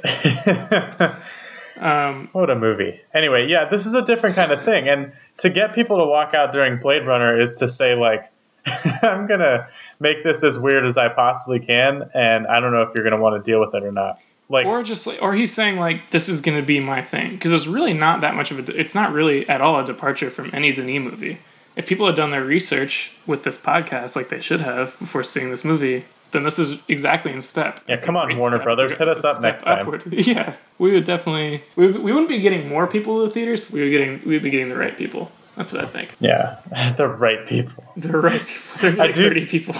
Um, what a movie. Anyway, yeah, this is a different kind of thing. And to get people to walk out during Blade Runner is to say, like, I'm going to make this as weird as I possibly can. And I don't know if you're going to want to deal with it or not. Like, or just like, or he's saying like this is going to be my thing because it's really not that much of a. It's not really at all a departure from any Denis movie. If people had done their research with this podcast like they should have before seeing this movie, then this is exactly in step. Yeah, It's come on, Warner step. Brothers, hit us up next time. upward. Yeah, we would definitely. We, we wouldn't be getting more people to the theaters. But we would getting. We'd be getting the right people. That's what I think. yeah, the right people. The right people. Like do- thirty people.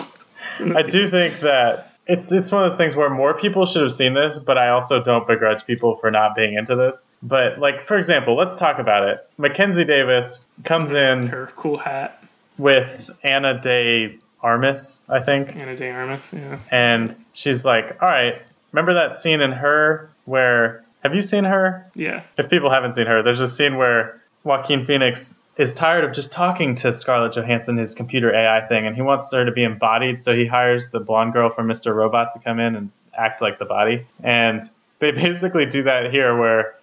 I do think that it's it's one of those things where more people should have seen this, but I also don't begrudge people for not being into this. But like for example, let's talk about it. Mackenzie Davis comes in Her cool hat, with Ana de Armas, I think, Ana de Armas. Yeah. and she's like, "All right, remember that scene in Her where have you seen Her? Yeah. If people haven't seen Her, there's a scene where Joaquin Phoenix is tired of just talking to Scarlett Johansson, his computer AI thing, and he wants her to be embodied, so he hires the blonde girl from Mr. Robot to come in and act like the body. And they basically do that here where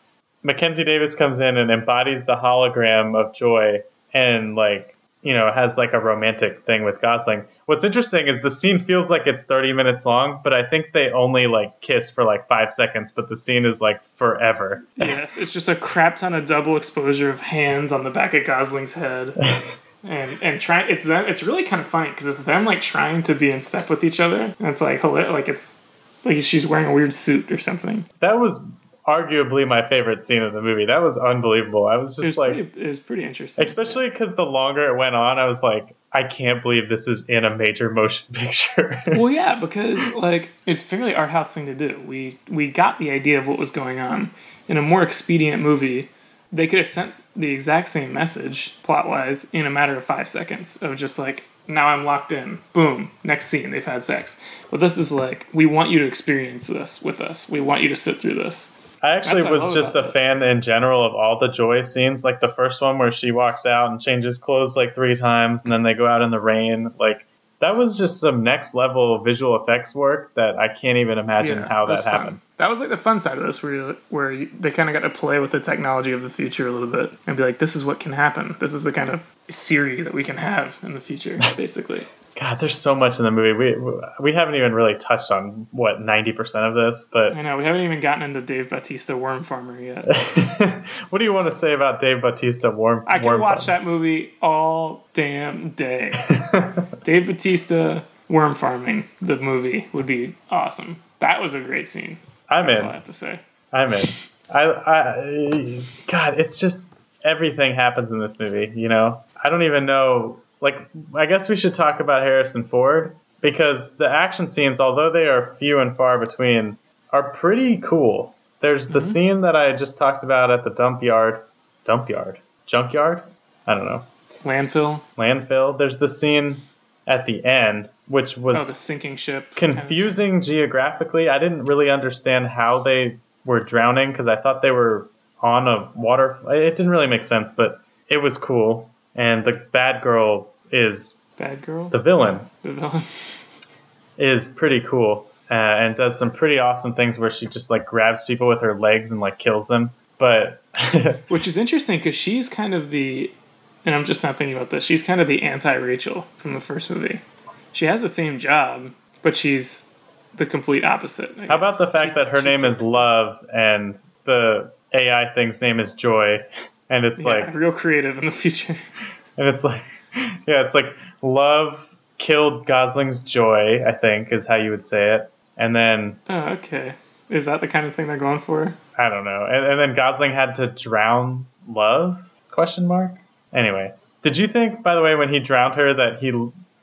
Mackenzie Davis comes in and embodies the hologram of Joy and like, you know, has like a romantic thing with Gosling. What's interesting is the scene feels like it's 30 minutes long, but I think they only like kiss for like 5 seconds, but the scene is like forever. Yes, it's just a crap ton of double exposure of hands on the back of Gosling's head, and and trying. It's them. It's really kind of funny because it's them like trying to be in step with each other. And it's like hilarious. Like it's like she's wearing a weird suit or something. That was arguably my favorite scene of the movie. That was unbelievable. I was It was just like, pretty, it was pretty interesting. especially because the longer it went on, I was like, I can't believe this is in a major motion picture. Well, yeah, because like it's fairly art house thing to do. We we got the idea of what was going on in a more expedient movie. They could have sent the exact same message plot wise in a matter of five seconds of just like now I'm locked in. Boom, next scene they've had sex. But this is like we want you to experience this with us. We want you to sit through this. I actually That's what I was just a this. fan in general of all the Joy scenes, like the first one where she walks out and changes clothes like three times, and then they go out in the rain. Like that was just some next level visual effects work that I can't even imagine Yeah, how that fun. happened. That was like the fun side of this, where you, where you, they kind of got to play with the technology of the future a little bit and be like, this is what can happen. This is the kind of Siri that we can have in the future, basically. God, there's so much in the movie. We we haven't even really touched on what ninety percent of this, but I know we haven't even gotten into Dave Bautista Worm Farmer yet. what do you want to say about Dave Bautista Worm? Farmer? I could Worm watch Farmer? that movie all damn day. Dave Bautista Worm Farming, the movie, would be awesome. That was a great scene. I'm That's in. all I have to say. I'm in. I, I, God, it's just everything happens in this movie. You know, I don't even know. Like, I guess we should talk about Harrison Ford because the action scenes, although they are few and far between, are pretty cool. There's the mm-hmm. scene that I just talked about at the dump yard, dump yard, junkyard. I don't know, Landfill. landfill. There's the scene at the end, which Oh, was the sinking ship. confusing geographically. I didn't really understand how they were drowning because I thought they were on a water. It didn't really make sense, but it was cool. And the bad girl is Bad girl. the villain The villain. is pretty cool uh, and does some pretty awesome things where she just like grabs people with her legs and like kills them. But Which is interesting because she's kind of the, and I'm just not thinking about this. She's kind of the anti Rachael from the first movie. She has the same job, but she's the complete opposite. How about the fact She- that her name is Love and the AI thing's name is Joy? And it's Yeah, like real creative in the future. And it's like, yeah, it's like love killed Gosling's joy. I think is how you would say it. And then Oh, okay. Is that the kind of thing they're going for? I don't know. And, and then Gosling had to drown love? Question mark. Anyway, did you think, by the way, when he drowned her, that he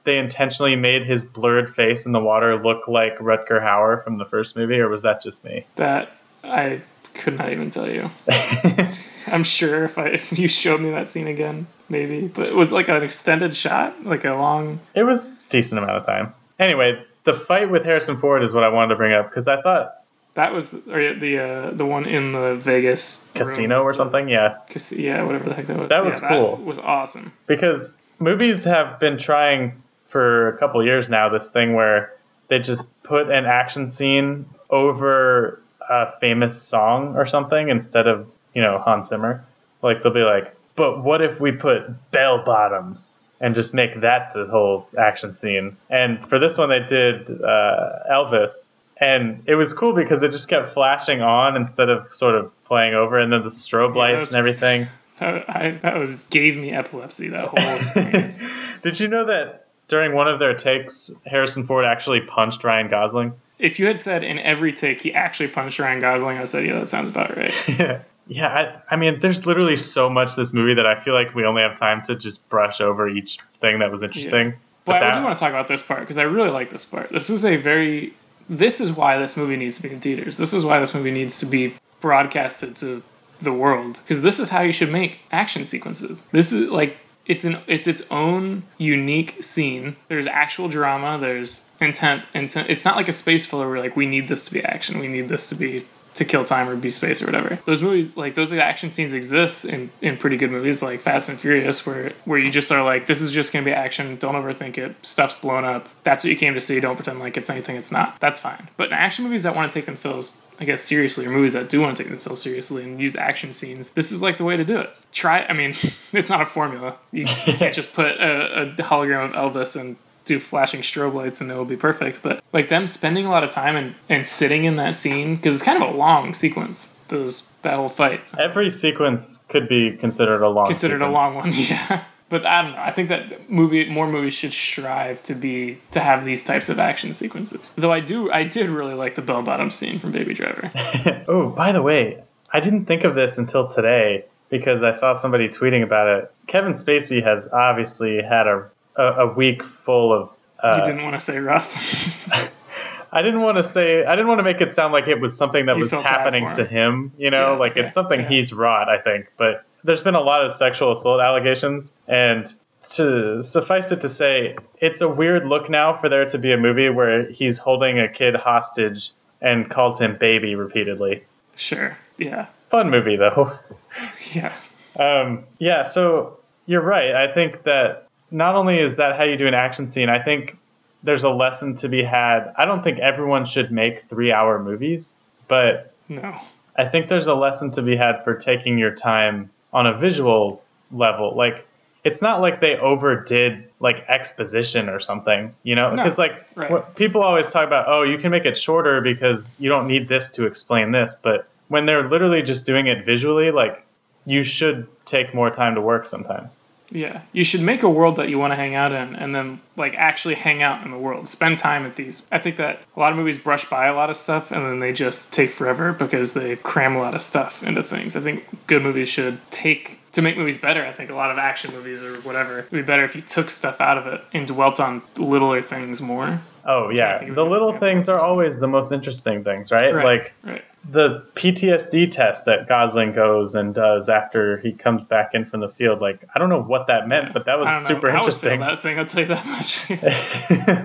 they intentionally made his blurred face in the water look like Rutger Hauer from the first movie, or was that just me? That I could not even tell you. I'm sure if I if you showed me that scene again, maybe. But it was like an extended shot, like a long. it was decent amount of time. Anyway, the fight with Harrison Ford is what I wanted to bring up because I thought That was or the uh, the one in the Vegas casino room. or something. Yeah, Cas- yeah, whatever the heck that was. That was Yeah, cool. was awesome. because movies have been trying for a couple years now this thing where they just put an action scene over a famous song or something instead of you know Hans Zimmer. Like they'll be like, but what if we put bell bottoms and just make that the whole action scene? And for this one, they did uh, Elvis. And it was cool because it just kept flashing on instead of sort of playing over, and then the strobe lights was- and everything. That, I, that was gave me epilepsy. That whole experience. Did you know that during one of their takes, Harrison Ford actually punched Ryan Gosling? If you had said in every take he actually punched Ryan Gosling, I would said, yeah, that sounds about right. yeah, I, I mean, there's literally so much this movie that I feel like we only have time to just brush over each thing that was interesting. But, I that- do want to talk about this part because I really like this part. This is a very. This is why this movie needs to be in theaters. This is why this movie needs to be broadcasted to the world because this is how you should make action sequences. This is like it's an it's its own unique scene. There's actual drama. There's intent. Intent. It's not like a space filler where like we need this to be action. We need this to be to kill time or be space or whatever. Those movies, like those action scenes, exist in, in pretty good movies like Fast and Furious, where where you just are like, this is just gonna be action. Don't overthink it. Stuff's blown up. That's what you came to see. Don't pretend like it's anything it's not. That's fine. But in action movies that want to take themselves, I guess, seriously, or movies that do want to take themselves seriously and use action scenes, this is like the way to do it. Try. I mean, it's not a formula. You, you can't just put a, a hologram of Elvis and do flashing strobe lights and it'll be perfect. But like them spending a lot of time and, and sitting in that scene because it's kind of a long sequence. Those that whole fight Every sequence could be considered a long considered a long one. Yeah. But I don't know. I think that movie, more movies should strive to be to have these types of action sequences. Though I do, I did really like the bell bottom scene from Baby Driver. oh, by the way, I didn't think of this until today because I saw somebody tweeting about it. Kevin Spacey has obviously had a a, a week full of. Uh, you didn't want to say rough. I didn't want to say. I didn't want to make it sound like it was something that You was happening to him. You know, Yeah, like okay, it's something yeah. he's wrought. I think, but there's been a lot of sexual assault allegations, and to suffice it to say, it's a weird look now for there to be a movie where he's holding a kid hostage and calls him baby repeatedly. sure. Yeah. Fun movie though. Yeah. Um, yeah, so you're right. I think that not only is that how you do an action scene, I think there's a lesson to be had. I don't think everyone should make three hour movies, but No. I think there's a lesson to be had for taking your time on a visual level. Like, it's not like they overdid like exposition or something, you know? No, Because like right. people always talk about, oh, you can make it shorter because you don't need this to explain this, but when they're literally just doing it visually, like you should take more time to work sometimes. Yeah, you should make a world that you want to hang out in, and then like actually hang out in the world. Spend time at these. I think that a lot of movies brush by a lot of stuff, and then they just take forever because they cram a lot of stuff into things. I think good movies should take to make movies better. I think a lot of action movies or whatever would be better if you took stuff out of it and dwelt on littler things more. Oh yeah, the little things are always the most interesting things, right? Right. Like Right. the PTSD test that Gosling goes and does after he comes back in from the field. Like I don't know what that meant, but that was I don't know. super interesting. that thing. I'll tell you that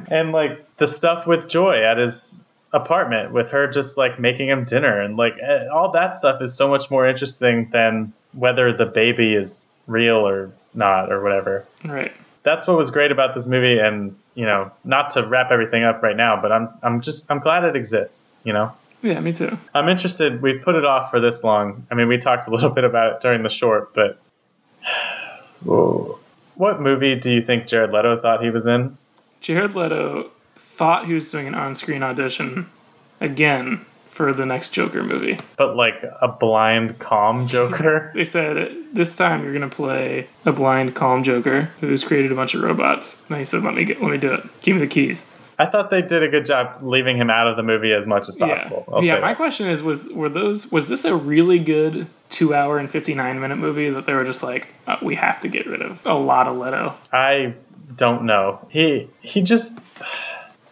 and like the stuff with Joy at his apartment with her just like making him dinner and like eh, all that stuff is so much more interesting than whether the baby is real or not or whatever. right. That's what was great about this movie and you know, not to wrap everything up right now, but I'm I'm just I'm glad it exists, you know. Yeah, me too. I'm interested. We've put it off for this long. I mean, we talked a little bit about it during the short, but Whoa. What movie do you think Jared Leto thought he was in? Jared Leto thought he was doing an on-screen audition again for the next Joker movie. But like a blind, calm Joker. They said this time you're gonna play a blind, calm Joker who's created a bunch of robots. And he said, "Let me get, let me do it. Give me the keys." I thought they did a good job leaving him out of the movie as much as possible. Yeah, yeah. My that. question is, was were those was this a really good two hour and fifty nine minute movie that they were just like, uh, we have to get rid of a lot of Leto? I don't know. He he just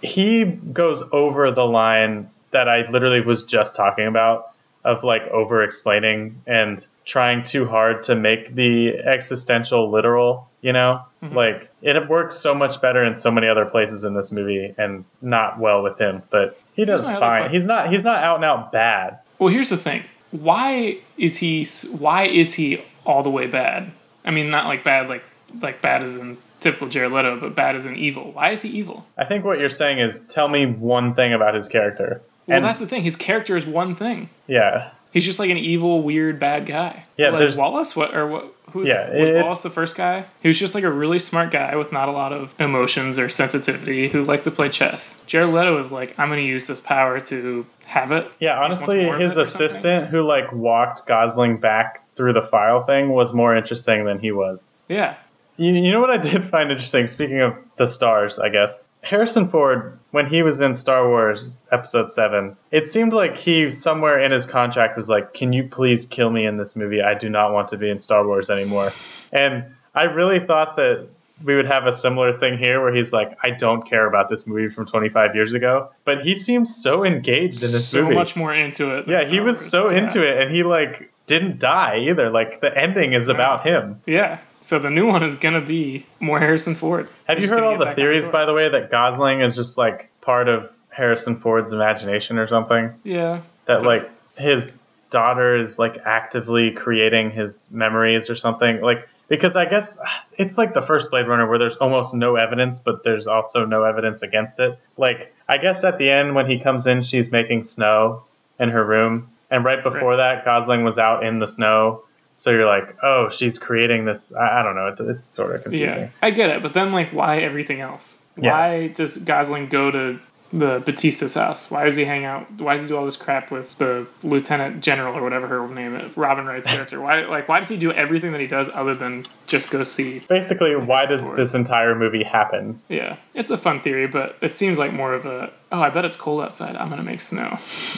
he goes over the line that I literally was just talking about of like over explaining and trying too hard to make the existential literal, you know? Mm-hmm. Like it works so much better in so many other places in this movie and not well with him, but he does fine. He's not he's not out and out bad. Well, here's the thing. Why is he why is he all the way bad? I mean, not like bad like like bad as in typical Jared Leto, but bad as in evil. Why is he evil? I think what you're saying is tell me one thing about his character. Well, and that's the thing. His character is one thing. yeah. He's just like an evil, weird, bad guy. Yeah, like there's- Wallace. What or what? Who's Yeah, was it- Wallace the first guy? He was just like a really smart guy with not a lot of emotions or sensitivity who liked to play chess. Jared Leto is like, I'm going to use this power to have it. Yeah, honestly, his it or something? assistant who like walked Gosling back through the file thing was more interesting than he was. Yeah, You, you know what I did find interesting? Speaking of the stars, I guess Harrison Ford, when he was in Star Wars Episode Seven, it seemed like he somewhere in his contract was like, "Can you please kill me in this movie? I do not want to be in Star Wars anymore." And I really thought that we would have a similar thing here where he's like, I don't care about this movie from 25 years ago. But he seems so engaged in this so movie. much more into it. yeah, he was Wars. so Yeah. into it and he like didn't die either. Like the ending is about him. Yeah. So the new one is gonna be more Harrison Ford. Have you heard all the theories, by the way, that Gosling is just like part of Harrison Ford's imagination or something? Yeah. That like his daughter is like actively creating his memories or something? Like because I guess it's like the first Blade Runner where there's almost no evidence, but there's also no evidence against it. Like I guess at the end when he comes in, she's making snow in her room, and right before that, Gosling was out in the snow. So you're like, oh, she's creating this. I, I don't know. It, it's sort of confusing. Yeah, I get it, but then like, why everything else? Yeah. Why does Gosling go to the Bautista's house? Why does he hang out? Why does he do all this crap with the Lieutenant General or whatever her name is, Robin Wright's character? Why like why does he do everything that he does other than just go see? Basically, why does this entire movie happen? Yeah, it's a fun theory, but it seems like more of a oh, I bet it's cold outside. I'm gonna make snow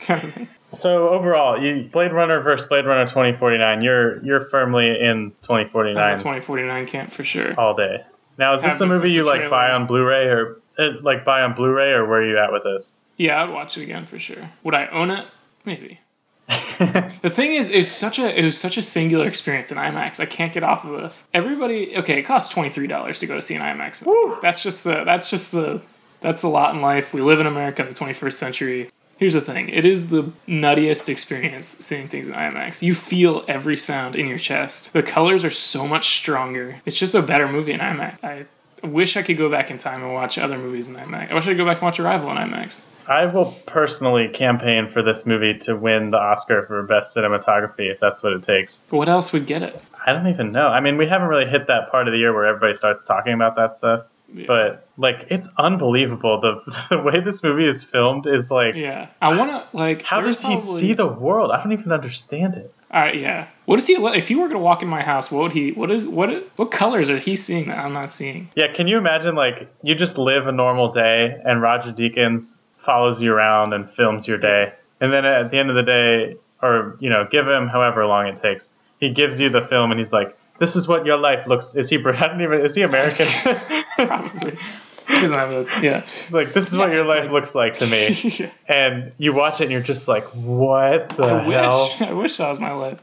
kind of thing. So overall, you Blade Runner versus Blade Runner 2049. You're you're firmly in I'm in 2049 the 2049 camp for sure. all day. Now, is this a movie you a like buy on Blu-ray or uh, like buy on Blu-ray or where are you at with this? Yeah, I'd watch it again for sure. Would I own it? Maybe. The thing is, it's such a it was such a singular experience in IMAX. I can't get off of this. Everybody, okay, it costs twenty three dollars to go to see an IMAX movie. Woo! That's just the that's just the that's a lot in life. We live in America in the twenty first century. Here's the thing: it is the nuttiest experience seeing things in IMAX. You feel every sound in your chest. The colors are so much stronger. It's just a better movie in IMAX. I wish I could go back in time and watch other movies in IMAX. I wish I could go back and watch Arrival in IMAX. I will personally campaign for this movie to win the Oscar for best cinematography if that's what it takes. What else would get it? I don't even know. I mean, we haven't really hit that part of the year where everybody starts talking about that stuff. Yeah. But like, it's unbelievable. The the way this movie is filmed is like, Yeah, I want to like. how does he probably- see the world? I don't even understand it. Uh, yeah. What is he? If he were gonna walk in my house, what would he? What is what? What colors are he seeing that I'm not seeing? Yeah, can you imagine like you just live a normal day and Roger Deakins follows you around and films your day, and then at the end of the day, or you know, give him however long it takes, he gives you the film and he's like, "This is what your life looks." Is he? I don't even. Is he American? Probably. he doesn't have a. Yeah. It's like this is what your life like- looks like to me, yeah. and you watch it and you're just like, "What the I hell?" wish. I wish that was my life.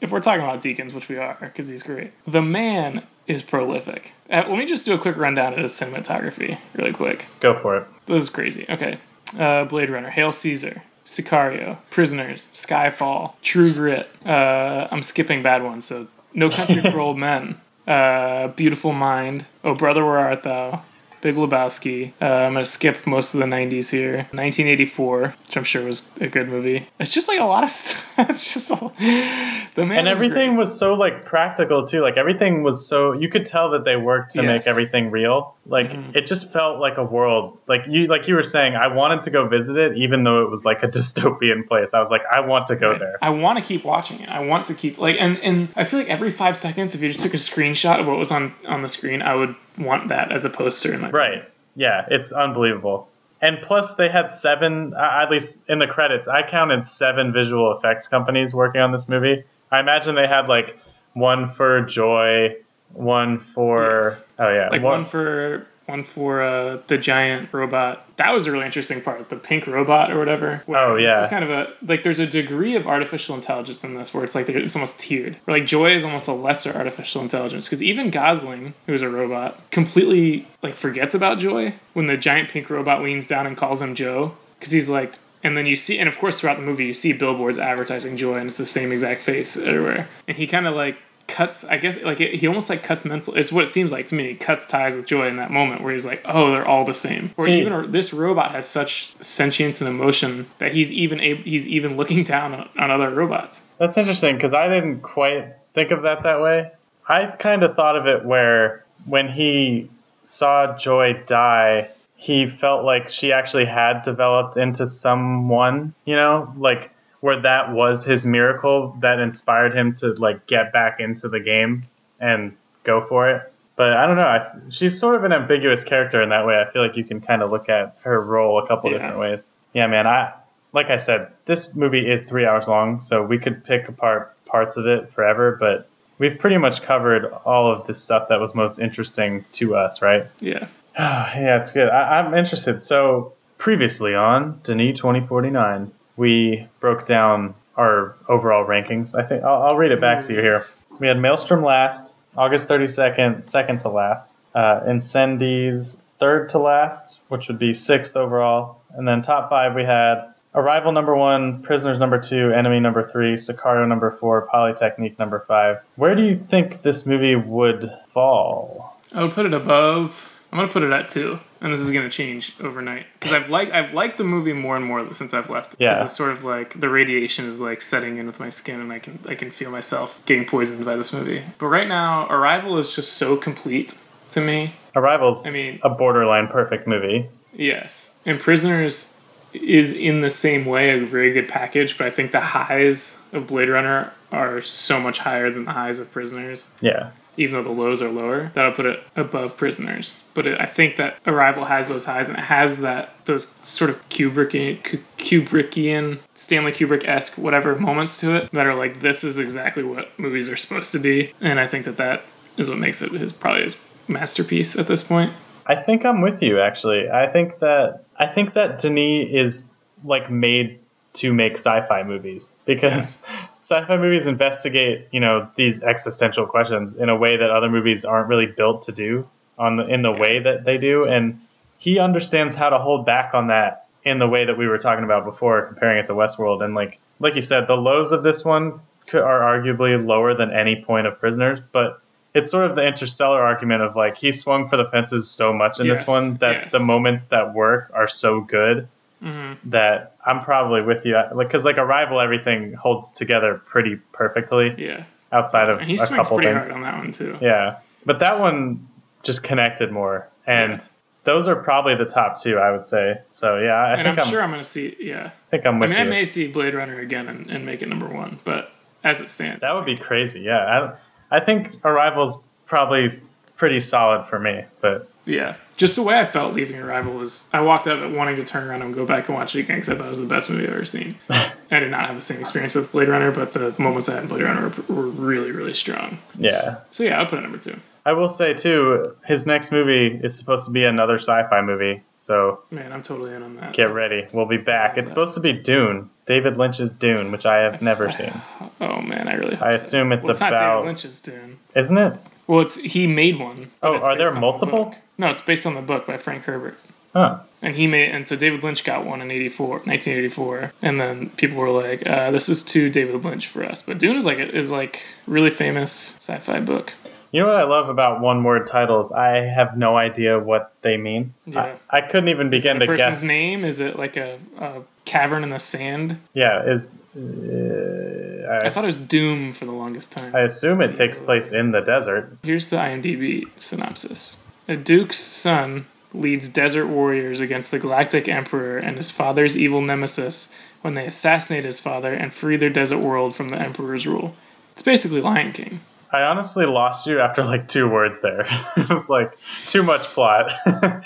If we're talking about Deakins, which we are, because he's great. The man is prolific. Uh, let me just do a quick rundown of his cinematography, really quick. Go for it. This is crazy. Okay. Uh, Blade Runner, Hail Caesar, Sicario, Prisoners, Skyfall, True Grit. Uh, I'm skipping bad ones, so No Country for Old Men, uh, Beautiful Mind, Oh Brother Where Art Thou, Big Lebowski. Uh, I'm gonna skip most of the 90s here. 1984, which I'm sure was a good movie. It's just like a lot of stuff. it's just all, the man. and everything great. was so like practical too like everything was so you could tell that they worked to make everything real like Mhm. it just felt like a world like you like you were saying i wanted to go visit it even though it was like a dystopian place i was like i want to go Right. there I want to keep watching it. I want to keep like and and I feel like every five seconds, if you just took a screenshot of what was on on the screen, I would want that as a poster in my right. Yeah it's unbelievable. And plus they had seven uh, at least in the credits i counted seven visual effects companies working on this movie. I imagine they had like one for joy one for Yes. oh yeah like one for one for uh, the giant robot. That was a really interesting part, the pink robot or whatever. where Oh, yeah. it's kind of a like there's a degree of artificial intelligence in this where it's like it's almost tiered. Where like Joy is almost a lesser artificial intelligence because even Gosling, who's a robot, completely like forgets about Joy when the giant pink robot leans down and calls him Joe because he's like. And then you see, and of course, throughout the movie, you see billboards advertising Joy, and it's the same exact face everywhere. And he kind of like cuts i guess like it, he almost like cuts mental it's what it seems like to me. He cuts ties with joy in that moment where he's like oh they're all the same. Or See- even this robot has such sentience and emotion that he's even able, he's even looking down on, on other robots. That's interesting because I didn't quite think of that that way. I kind of thought of it where when he saw Joy die, he felt like she actually had developed into someone, you know, like where that was his miracle that inspired him to like get back into the game and go for it. But I don't know. I, she's sort of an ambiguous character in that way. I feel like you can kind of look at her role a couple Yeah. different ways. Yeah, man. I like I said, this movie is three hours long, so we could pick apart parts of it forever. But we've pretty much covered all of the stuff that was most interesting to us, right? yeah yeah, it's good. I, I'm interested. So previously on Denis 2049, we broke down our overall rankings. I think I'll, I'll read it back to you here. We had Maelstrom last, August 32nd, second to last. Uh, Incendies third to last, which would be sixth overall. And then top five, we had Arrival number one, Prisoners number two, Enemy number three, Sicario number four, Polytechnique number five. Where do you think this movie would fall? i would put it above i'm gonna put it at two and this is gonna change overnight because i've liked i've liked the movie more and more since i've left Yeah. it's sort of like the radiation is like setting in with my skin and i can i can feel myself getting poisoned by this movie but right now arrival is just so complete to me Arrival's I mean- a borderline perfect movie. Yes, and Prisoners is in the same way a very good package, but I think the highs of Blade Runner are so much higher than the highs of Prisoners, Yeah. Even though the lows are lower. that'll put it above Prisoners. But it, I think that Arrival has those highs and it has that those sort of Kubrickian, Ku- Kubrickian Stanley Kubrick esque whatever moments to it that are like this is exactly what movies are supposed to be, and I think that that is what makes it his probably his masterpiece at this point. I think I'm with you actually. I think that I think that Denis is like made to make sci-fi movies because sci-fi movies investigate, you know, these existential questions in a way that other movies aren't really built to do on the in the way that they do. And he understands how to hold back on that in the way that we were talking about before comparing it to Westworld. And like like you said the lows of this one are arguably lower than any point of Prisoners, but it's sort of the interstellar argument of like he swung for the fences so much in Yes, this one that yes. the moments that work are so good hmm that I'm probably with you. Like, because like Arrival, everything holds together pretty perfectly Yeah, outside of and he a couple pretty things. hard on that one too. Yeah, but that one just connected more, and those are probably the top two, I would say. So yeah, I and think I'm, I'm, sure I'm going to see. Yeah, I think I'm I with mean, I you. may see Blade Runner again and, and make it number one, but as it stands, That would be crazy. Yeah, I, I think Arrival's probably pretty solid for me, but yeah, just the way I felt leaving Arrival was I walked out wanting to turn around and go back and watch it again because I thought it was the best movie I've ever seen. I did not have the same experience with Blade Runner, but the moments I had in Blade Runner were, were really, really strong. yeah. So yeah, I'll put it number two. I will say too, his next movie is supposed to be another sci-fi movie, so Man, I'm totally in on that. get ready. We'll be back. It's supposed to be Dune, David Lynch's Dune, which I have never seen. Oh man, I really. Hope I so. assume it's well, it's not about, David Lynch's Dune. isn't it? Well, it's he made one. Oh, are there on the multiple? No, it's based on the book by Frank Herbert. Huh. And he made, and so David Lynch got one in 84, 1984, and then people were like, uh, "This is too David Lynch for us." But Dune is like is like really famous sci-fi book. You know what I love about one-word titles? I have no idea what they mean. Yeah. I, I couldn't even begin to guess. the to person's guess. name is it like a, a cavern in the sand? Yeah, is. Uh, I, I thought it was Doom for the longest time. I assume it takes place in the desert. Here's the IMDb synopsis. A duke's son leads desert warriors against the galactic emperor and his father's evil nemesis when they assassinate his father and free their desert world from the emperor's rule. It's basically Lion King. I honestly lost you after like two words there. it was like too much plot.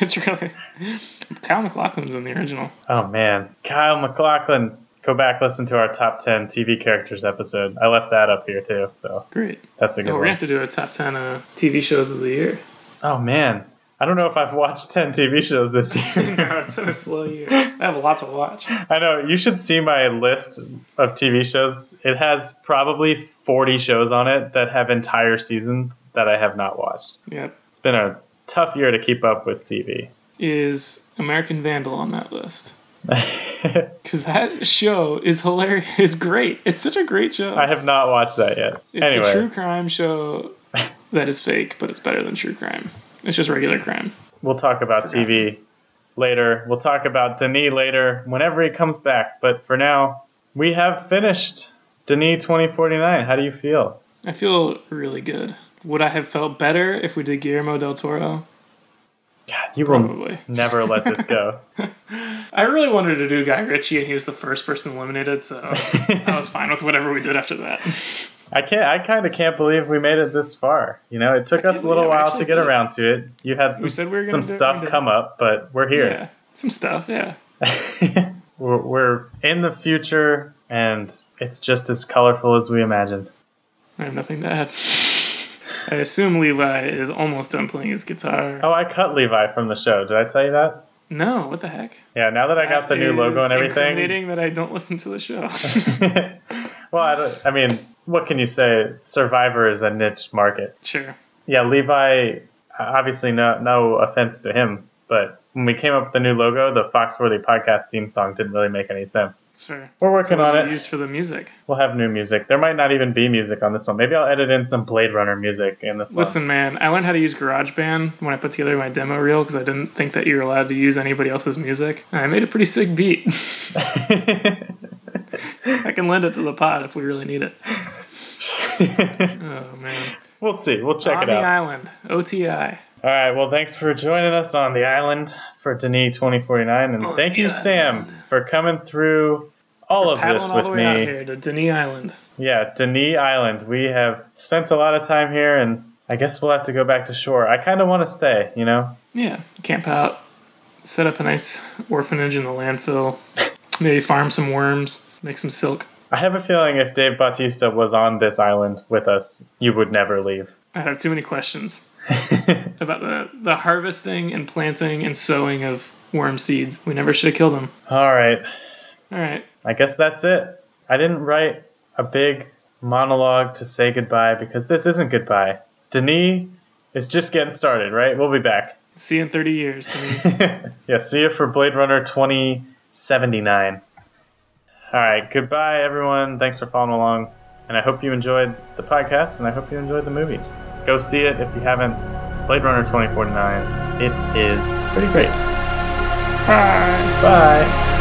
It's really Kyle MacLachlan's in the original. oh man, Kyle McLaughlin. Go back listen to our top ten TV characters episode. I left that up here too, so Great. that's a good Yeah, we're one. gonna have to do a top ten uh, TV shows of the year. Oh man, I don't know if I've watched ten TV shows this no, year. it's been a slow year. I have a lot to watch. I know you should see my list of TV shows. It has probably forty shows on it that have entire seasons that I have not watched. Yep. It's been a tough year to keep up with TV. Is American Vandal on that list? Because that show is hilarious. It's great. It's such a great show. I have not watched that yet. It's anyway, a true crime show that is fake, but it's better than true crime. It's just regular crime. we'll talk about. TV later. We'll talk about Denis later whenever he comes back. But for now, we have finished Denis 2049. How do you feel? I feel really good. Would I have felt better if we did Guillermo del Toro? God, you will never let this go. I really wanted to do Guy Ritchie, and he was the first person eliminated, so I was fine with whatever we did after that. I can't. I kind of can't believe we made it this far. You know, it took us a little yeah, while to get did. around to it. You had some said we some it, stuff come up, but we're here. Yeah, some stuff. Yeah, we're, we're in the future, and it's just as colorful as we imagined. I have nothing to add. I assume Levi is almost done playing his guitar. Oh, I cut Levi from the show. Did I tell you that? No, what the heck? Yeah. Now that I got the new logo and everything. incriminating that I don't listen to the show. well, I, don't, I mean, what can you say? Survivor is a niche market. sure. Yeah, Levi. Obviously, no no offense to him, but when we came up with the new logo, the Foxworthy podcast theme song didn't really make any sense. Sure. We're working What on it. use for the music? We'll have new music. There might not even be music on this one. Maybe I'll edit in some Blade Runner music in this one. Listen, man, I learned how to use GarageBand when I put together my demo reel because I didn't think that you were allowed to use anybody else's music. And I made a pretty sick beat. I can lend it to the pod if we really need it. Oh man. we'll see. We'll check it out. island, OTI. All right. Well, thanks for joining us on the island for Denis 2049, and On thank you, Sam, for coming through all of this all with way out me. here to Denis Island. Yeah, Denis Island. We have spent a lot of time here, and I guess we'll have to go back to shore. I kind of want to stay, you know? Yeah, camp out, set up a nice orphanage in the landfill, maybe farm some worms, make some silk. I have a feeling if Dave Bautista was on this island with us, you would never leave. I have too many questions about the, the harvesting and planting and sowing of worm seeds. We never should have killed them. All right. All right. I guess that's it. I didn't write a big monologue to say goodbye because this isn't goodbye. Denis is just getting started, right? We'll be back. See you in 30 years. Denis. yeah, see you for Blade Runner 2079. All right, goodbye, everyone. Thanks for following along. And I hope you enjoyed the podcast, and I hope you enjoyed the movies. Go see it if you haven't. Blade Runner 2049. It is pretty great. Bye. Bye.